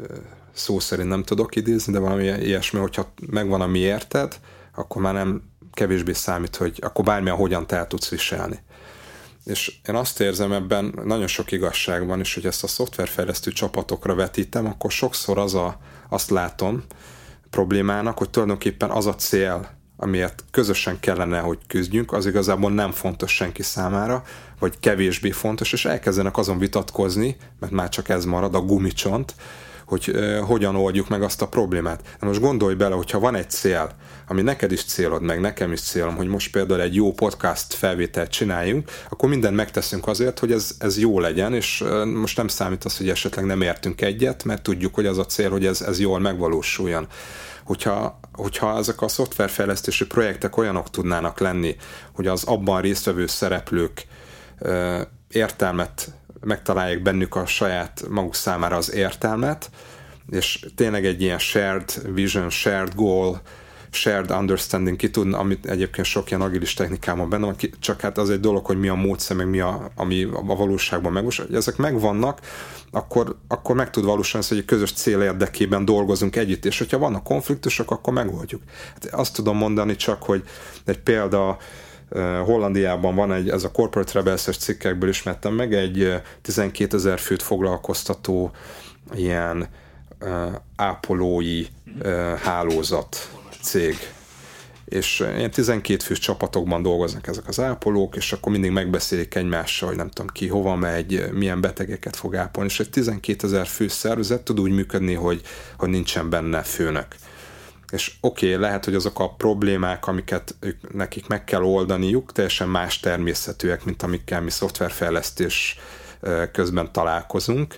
szó szerint nem tudok idézni, de valami ilyesmi, hogyha megvan a miérted, akkor már nem kevésbé számít, hogy akkor bármilyen hogyan te el tudsz viselni. És én azt érzem ebben, nagyon sok igazság van, és hogy ezt a szoftverfejlesztő csapatokra vetítem, akkor sokszor az a, azt látom problémának, hogy tulajdonképpen az a cél, amiért közösen kellene, hogy küzdjünk, az igazából nem fontos senki számára, vagy kevésbé fontos, és elkezdenek azon vitatkozni, mert már csak ez marad, a gumicsont, hogy uh, hogyan oldjuk meg azt a problémát. De most gondolj bele, hogyha van egy cél, ami neked is célod, meg nekem is célom, hogy most például egy jó podcast felvételt csináljunk, akkor mindent megteszünk azért, hogy ez, ez jó legyen, és uh, most nem számít az, hogy esetleg nem értünk egyet, mert tudjuk, hogy az a cél, hogy ez, ez jól megvalósuljon hogyha, hogyha ezek a szoftverfejlesztési projektek olyanok tudnának lenni, hogy az abban résztvevő szereplők értelmet megtalálják bennük a saját maguk számára az értelmet, és tényleg egy ilyen shared vision, shared goal, shared understanding ki tudna, amit egyébként sok ilyen agilis technikában benne van, csak hát az egy dolog, hogy mi a módszer, meg mi a, ami a valóságban megvalósul, ezek megvannak, akkor, akkor meg tud valósulni hogy egy közös cél érdekében dolgozunk együtt, és hogyha vannak konfliktusok, akkor megoldjuk. Hát azt tudom mondani csak, hogy egy példa, Hollandiában van egy, ez a Corporate Rebels-es cikkekből ismertem meg, egy 12 ezer főt foglalkoztató ilyen ápolói hálózat cég. És ilyen 12 fős csapatokban dolgoznak ezek az ápolók, és akkor mindig megbeszélik egymással, hogy nem tudom ki hova megy, milyen betegeket fog ápolni, és egy 12 ezer fő szervezet tud úgy működni, hogy, hogy nincsen benne főnök. És oké, okay, lehet, hogy azok a problémák, amiket ők, nekik meg kell oldaniuk, teljesen más természetűek, mint amikkel mi szoftverfejlesztés közben találkozunk,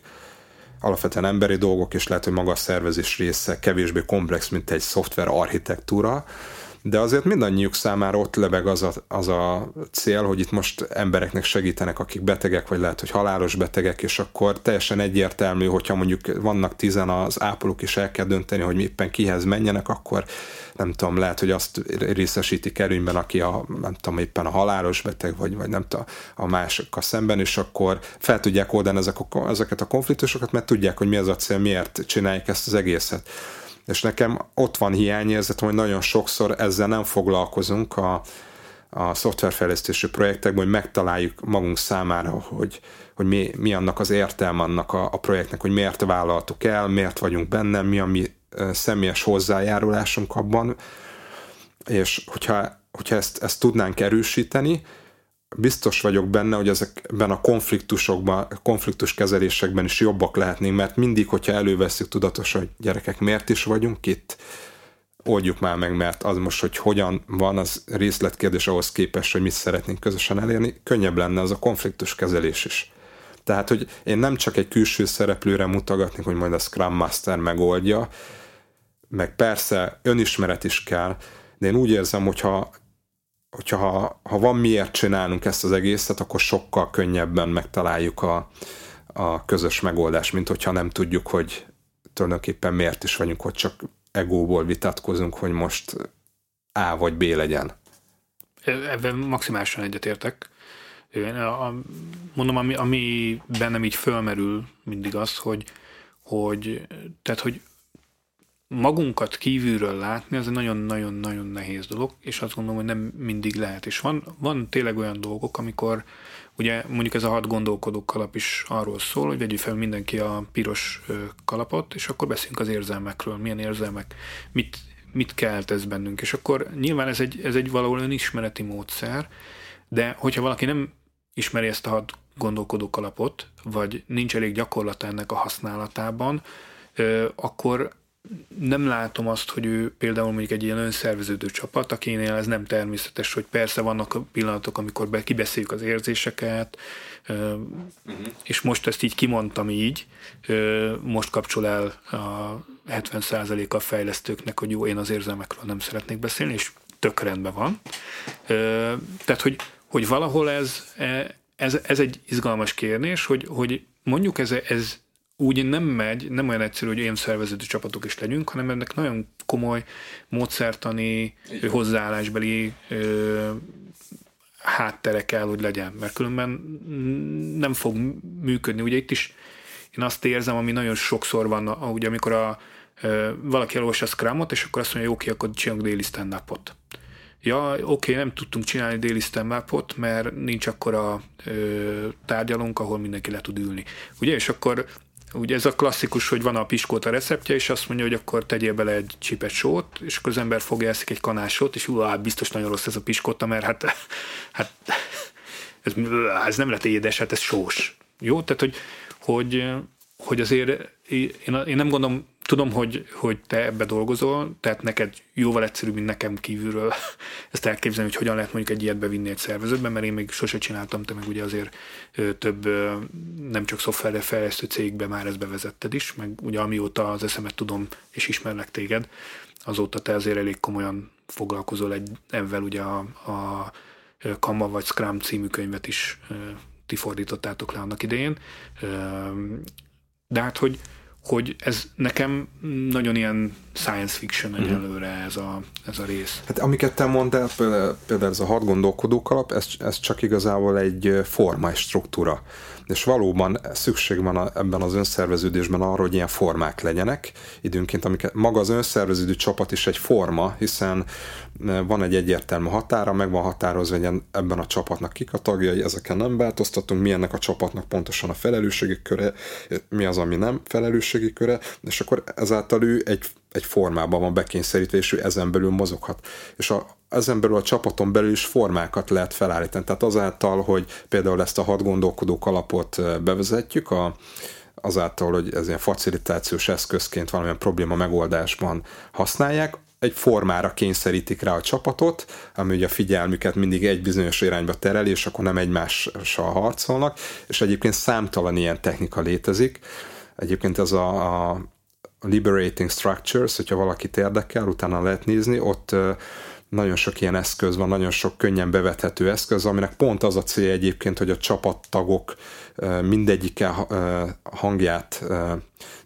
alapvetően emberi dolgok, és lehet, hogy maga a szervezés része kevésbé komplex, mint egy szoftver architektúra, de azért mindannyiuk számára ott lebeg az a, az a cél, hogy itt most embereknek segítenek, akik betegek, vagy lehet, hogy halálos betegek, és akkor teljesen egyértelmű, hogyha mondjuk vannak tizen az ápolók, és el kell dönteni, hogy éppen kihez menjenek, akkor nem tudom, lehet, hogy azt részesítik erőnyben, aki a, nem tudom, éppen a halálos beteg, vagy, vagy nem tudom, a másokkal szemben, és akkor fel tudják oldani ezek a, ezeket a konfliktusokat, mert tudják, hogy mi az a cél, miért csinálják ezt az egészet és nekem ott van hiányérzetem, hogy nagyon sokszor ezzel nem foglalkozunk a, a szoftverfejlesztési projektekben, hogy megtaláljuk magunk számára, hogy, hogy mi, mi annak az értelme annak a, a projektnek, hogy miért vállaltuk el, miért vagyunk benne, mi a mi személyes hozzájárulásunk abban, és hogyha, hogyha ezt, ezt tudnánk erősíteni, biztos vagyok benne, hogy ezekben a konfliktusokban, konfliktus kezelésekben is jobbak lehetnénk, mert mindig, hogyha előveszünk tudatosan, hogy gyerekek, miért is vagyunk itt, oldjuk már meg, mert az most, hogy hogyan van, az részletkérdés ahhoz képest, hogy mit szeretnénk közösen elérni, könnyebb lenne az a konfliktus kezelés is. Tehát, hogy én nem csak egy külső szereplőre mutogatnék, hogy majd a Scrum Master megoldja, meg persze önismeret is kell, de én úgy érzem, hogyha, hogyha ha, ha van miért csinálnunk ezt az egészet, akkor sokkal könnyebben megtaláljuk a, a közös megoldást, mint hogyha nem tudjuk, hogy tulajdonképpen miért is vagyunk, hogy csak egóból vitatkozunk, hogy most A vagy B legyen. Ebben maximálisan egyetértek. Mondom, ami, ami bennem így fölmerül mindig az, hogy, hogy, tehát, hogy magunkat kívülről látni, az egy nagyon-nagyon-nagyon nehéz dolog, és azt gondolom, hogy nem mindig lehet. És van, van tényleg olyan dolgok, amikor ugye mondjuk ez a hat gondolkodó kalap is arról szól, hogy vegyük fel mindenki a piros kalapot, és akkor beszélünk az érzelmekről, milyen érzelmek, mit, mit kelt ez bennünk. És akkor nyilván ez egy, ez egy valahol önismereti módszer, de hogyha valaki nem ismeri ezt a hat gondolkodó kalapot, vagy nincs elég gyakorlata ennek a használatában, akkor nem látom azt, hogy ő például mondjuk egy ilyen önszerveződő csapat, akinél ez nem természetes, hogy persze vannak pillanatok, amikor be, kibeszéljük az érzéseket, uh-huh. és most ezt így kimondtam így, most kapcsol el a 70% a fejlesztőknek, hogy jó, én az érzelmekről nem szeretnék beszélni, és tök rendben van. Tehát, hogy, hogy valahol ez, e, ez, ez egy izgalmas kérdés, hogy, hogy mondjuk ez, ez úgy nem megy, nem olyan egyszerű, hogy én szerveződő csapatok is legyünk, hanem ennek nagyon komoly módszertani, hozzáállásbeli ö, háttere kell, hogy legyen, mert különben nem fog működni. Ugye itt is én azt érzem, ami nagyon sokszor van, ugye amikor a, ö, valaki elolvassa a Scrumot, és akkor azt mondja, oké, akkor csinálunk déli stand. Ja, oké, nem tudtunk csinálni déli stand mert nincs akkora ö, tárgyalunk, ahol mindenki le tud ülni. Ugye, és akkor Ugye ez a klasszikus, hogy van a piskóta receptje, és azt mondja, hogy akkor tegyél bele egy csipet sót, és akkor az ember fogja eszik egy kanásot, és hát biztos nagyon rossz ez a piskóta, mert hát, hát ez, ez nem lett édes, hát ez sós. Jó? Tehát, hogy, hogy, hogy azért én, én nem gondolom, tudom, hogy, hogy te ebbe dolgozol, tehát neked jóval egyszerűbb, mint nekem kívülről ezt elképzelni, hogy hogyan lehet mondjuk egy ilyet bevinni egy szervezetbe, mert én még sose csináltam, te meg ugye azért több nem csak szoftverre fejlesztő cégbe már ezt bevezetted is, meg ugye amióta az eszemet tudom és ismerlek téged, azóta te azért elég komolyan foglalkozol egy, ebben ugye a, a Kama vagy Scrum című könyvet is ti fordítottátok le annak idején. De hát, hogy, hogy ez nekem nagyon ilyen science fiction mhm. egyelőre ez a, ez a rész. Hát amiket te mondtál, például, például ez a hat gondolkodók alap, ez, ez csak igazából egy forma, egy struktúra és valóban szükség van a, ebben az önszerveződésben arra, hogy ilyen formák legyenek időnként, amiket maga az önszerveződő csapat is egy forma, hiszen van egy egyértelmű határa, meg van határozva, hogy ebben a csapatnak kik a tagjai, ezeken nem változtatunk, mi ennek a csapatnak pontosan a felelősségi köre, mi az, ami nem felelősségi köre, és akkor ezáltal ő egy egy formában van bekényszerítve, és ő ezen belül mozoghat. És a, ezen belül a csapaton belül is formákat lehet felállítani. Tehát azáltal, hogy például ezt a hat gondolkodók alapot bevezetjük, a, azáltal, hogy ez ilyen facilitációs eszközként valamilyen probléma megoldásban használják, egy formára kényszerítik rá a csapatot, ami ugye a figyelmüket mindig egy bizonyos irányba tereli, és akkor nem egymással harcolnak, és egyébként számtalan ilyen technika létezik. Egyébként ez a, a Liberating Structures, hogyha valakit érdekel, utána lehet nézni, ott nagyon sok ilyen eszköz van, nagyon sok könnyen bevethető eszköz, aminek pont az a célja egyébként, hogy a csapattagok mindegyike hangját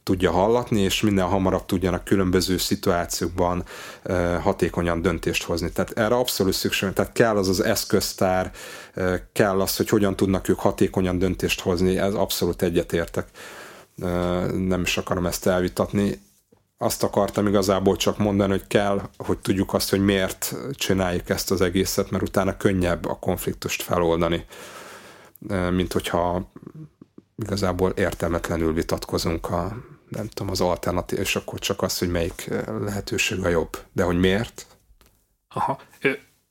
tudja hallatni, és minden hamarabb tudjanak különböző szituációkban hatékonyan döntést hozni. Tehát erre abszolút szükség, tehát kell az az eszköztár, kell az, hogy hogyan tudnak ők hatékonyan döntést hozni, ez abszolút egyetértek nem is akarom ezt elvitatni. Azt akartam igazából csak mondani, hogy kell, hogy tudjuk azt, hogy miért csináljuk ezt az egészet, mert utána könnyebb a konfliktust feloldani, mint hogyha igazából értelmetlenül vitatkozunk a, nem tudom, az alternatív, és akkor csak az, hogy melyik lehetőség a jobb. De hogy miért? Aha.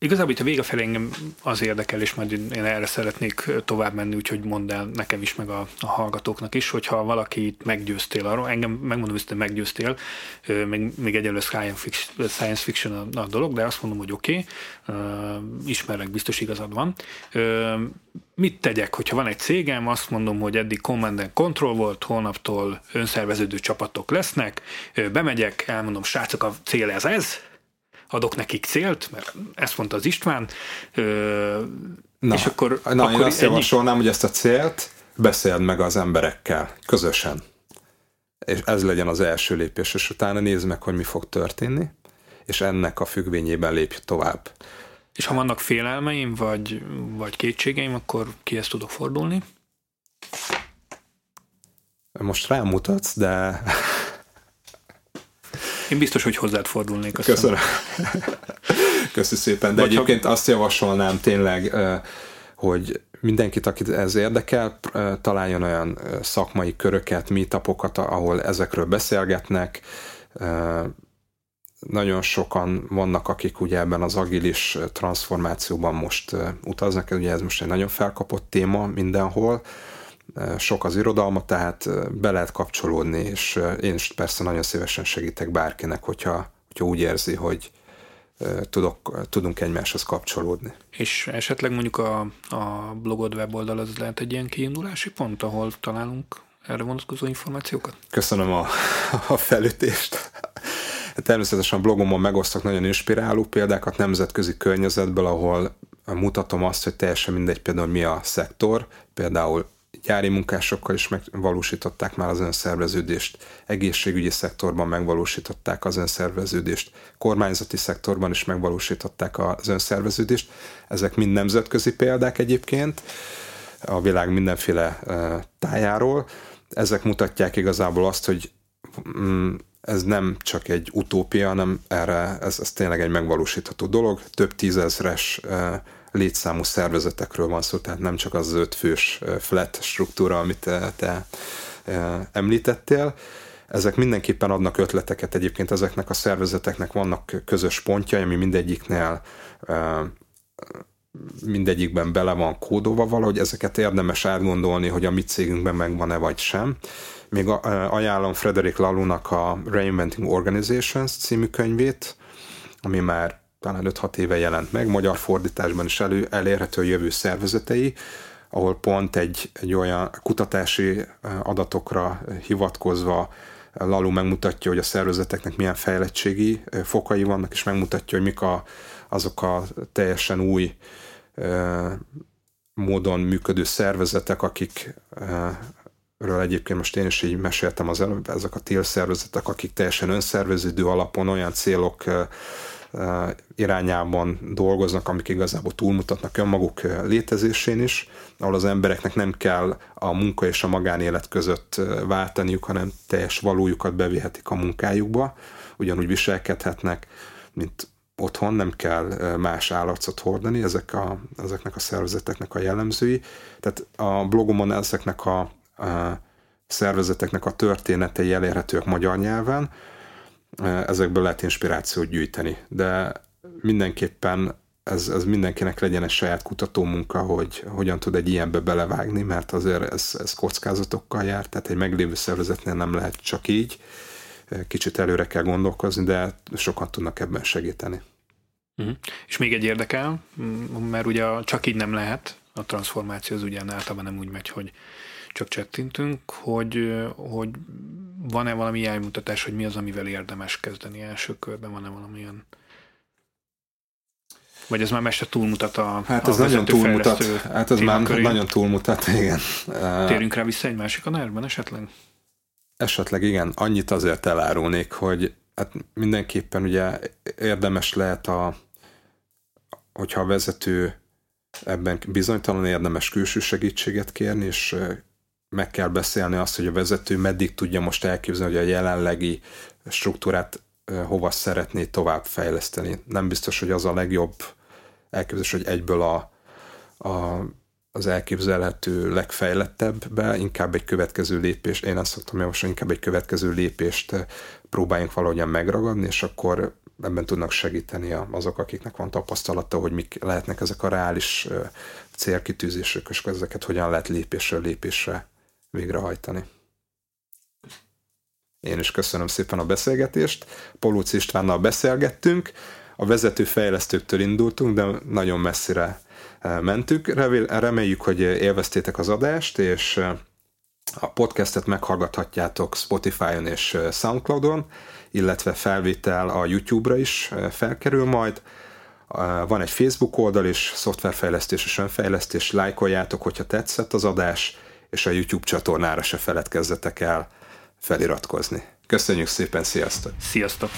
Igazából itt a vége felé engem az érdekel, és majd én erre szeretnék tovább menni, úgyhogy mondd el nekem is, meg a, a hallgatóknak is, hogyha valakit meggyőztél arról, engem megmondom hogy meggyőztél, még, még egyelőre science fiction a, a dolog, de azt mondom, hogy oké, okay, ismerek, biztos igazad van. Mit tegyek, hogyha van egy cégem, azt mondom, hogy eddig Command and Control volt, holnaptól önszerveződő csapatok lesznek, bemegyek, elmondom, srácok, a cél ez ez, adok nekik célt, mert ezt mondta az István, ö, na, és akkor... Na, akkor én azt ennyi... javasolnám, hogy ezt a célt beszéld meg az emberekkel, közösen. És ez legyen az első lépés, és utána nézd meg, hogy mi fog történni, és ennek a függvényében lépj tovább. És ha vannak félelmeim, vagy, vagy kétségeim, akkor kihez tudok fordulni? Most rámutatsz, de én biztos, hogy hozzád fordulnék. Köszönöm. Köszönöm szépen. De Vagy egyébként ha... azt javasolnám tényleg, hogy mindenkit, akit ez érdekel, találjon olyan szakmai köröket, meetupokat, ahol ezekről beszélgetnek. Nagyon sokan vannak, akik ugye ebben az agilis transformációban most utaznak, ugye ez most egy nagyon felkapott téma mindenhol, sok az irodalma, tehát be lehet kapcsolódni, és én is persze nagyon szívesen segítek bárkinek, hogyha, hogyha úgy érzi, hogy tudok, tudunk egymáshoz kapcsolódni. És esetleg mondjuk a, a blogod weboldal az lehet egy ilyen kiindulási pont, ahol találunk erre vonatkozó információkat? Köszönöm a, a felütést. Természetesen a blogomon megosztok nagyon inspiráló példákat nemzetközi környezetből, ahol mutatom azt, hogy teljesen mindegy például mi a szektor, például gyári munkásokkal is megvalósították már az önszerveződést, egészségügyi szektorban megvalósították az önszerveződést, kormányzati szektorban is megvalósították az önszerveződést. Ezek mind nemzetközi példák egyébként a világ mindenféle tájáról. Ezek mutatják igazából azt, hogy mm, ez nem csak egy utópia, hanem erre ez, ez tényleg egy megvalósítható dolog. Több tízezres létszámú szervezetekről van szó, tehát nem csak az öt fős flat struktúra, amit te, te említettél. Ezek mindenképpen adnak ötleteket egyébként, ezeknek a szervezeteknek vannak közös pontjai, ami mindegyiknél mindegyikben bele van kódolva valahogy, ezeket érdemes átgondolni, hogy a mi cégünkben megvan-e vagy sem. Még ajánlom Frederick Lalunak a Reinventing Organizations című könyvét, ami már talán 5-6 éve jelent meg, magyar fordításban is elő, elérhető jövő szervezetei, ahol pont egy, egy olyan kutatási adatokra hivatkozva Lalu megmutatja, hogy a szervezeteknek milyen fejlettségi fokai vannak, és megmutatja, hogy mik a, azok a teljesen új módon működő szervezetek, akik ről egyébként most én is így meséltem az előbb, ezek a TIL szervezetek, akik teljesen önszerveződő alapon olyan célok irányában dolgoznak, amik igazából túlmutatnak önmaguk létezésén is, ahol az embereknek nem kell a munka és a magánélet között váltaniuk, hanem teljes valójukat bevihetik a munkájukba, ugyanúgy viselkedhetnek, mint otthon, nem kell más állarcot hordani, ezek a, ezeknek a szervezeteknek a jellemzői. Tehát a blogomon ezeknek a, a szervezeteknek a történetei elérhetőek magyar nyelven, ezekből lehet inspirációt gyűjteni, de mindenképpen ez, ez mindenkinek legyen egy saját kutató munka, hogy hogyan tud egy ilyenbe belevágni, mert azért ez, ez kockázatokkal jár, tehát egy meglévő szervezetnél nem lehet csak így, kicsit előre kell gondolkozni, de sokan tudnak ebben segíteni. Uh-huh. És még egy érdekel, mert ugye csak így nem lehet, a transformáció az ugye általában nem úgy megy, hogy csak csettintünk, hogy, hogy van-e valami iránymutatás, hogy mi az, amivel érdemes kezdeni első körben, van-e valamilyen vagy ez már mester túlmutat a Hát ez a nagyon túlmutat. Hát ez már nagyon túlmutat, igen. Térünk rá vissza egy másik a nervben esetleg? Esetleg igen. Annyit azért elárulnék, hogy hát mindenképpen ugye érdemes lehet a hogyha a vezető ebben bizonytalan érdemes külső segítséget kérni, és meg kell beszélni azt, hogy a vezető meddig tudja most elképzelni, hogy a jelenlegi struktúrát hova szeretné tovább fejleszteni. Nem biztos, hogy az a legjobb elképzelés, hogy egyből a, a, az elképzelhető legfejlettebbbe, inkább egy következő lépést, én azt szoktam javasolni, inkább egy következő lépést próbáljunk valahogyan megragadni, és akkor ebben tudnak segíteni azok, akiknek van tapasztalata, hogy mik lehetnek ezek a reális célkitűzések, és ezeket hogyan lehet lépésről lépésre végrehajtani. Én is köszönöm szépen a beszélgetést. Polóc Istvánnal beszélgettünk, a vezető fejlesztőktől indultunk, de nagyon messzire mentük. Reméljük, hogy élveztétek az adást, és a podcastet meghallgathatjátok Spotify-on és Soundcloud-on, illetve felvétel a YouTube-ra is felkerül majd. Van egy Facebook oldal is, szoftverfejlesztés és önfejlesztés, lájkoljátok, hogyha tetszett az adás, és a YouTube csatornára se feledkezzetek el feliratkozni. Köszönjük szépen, sziasztok! Sziasztok!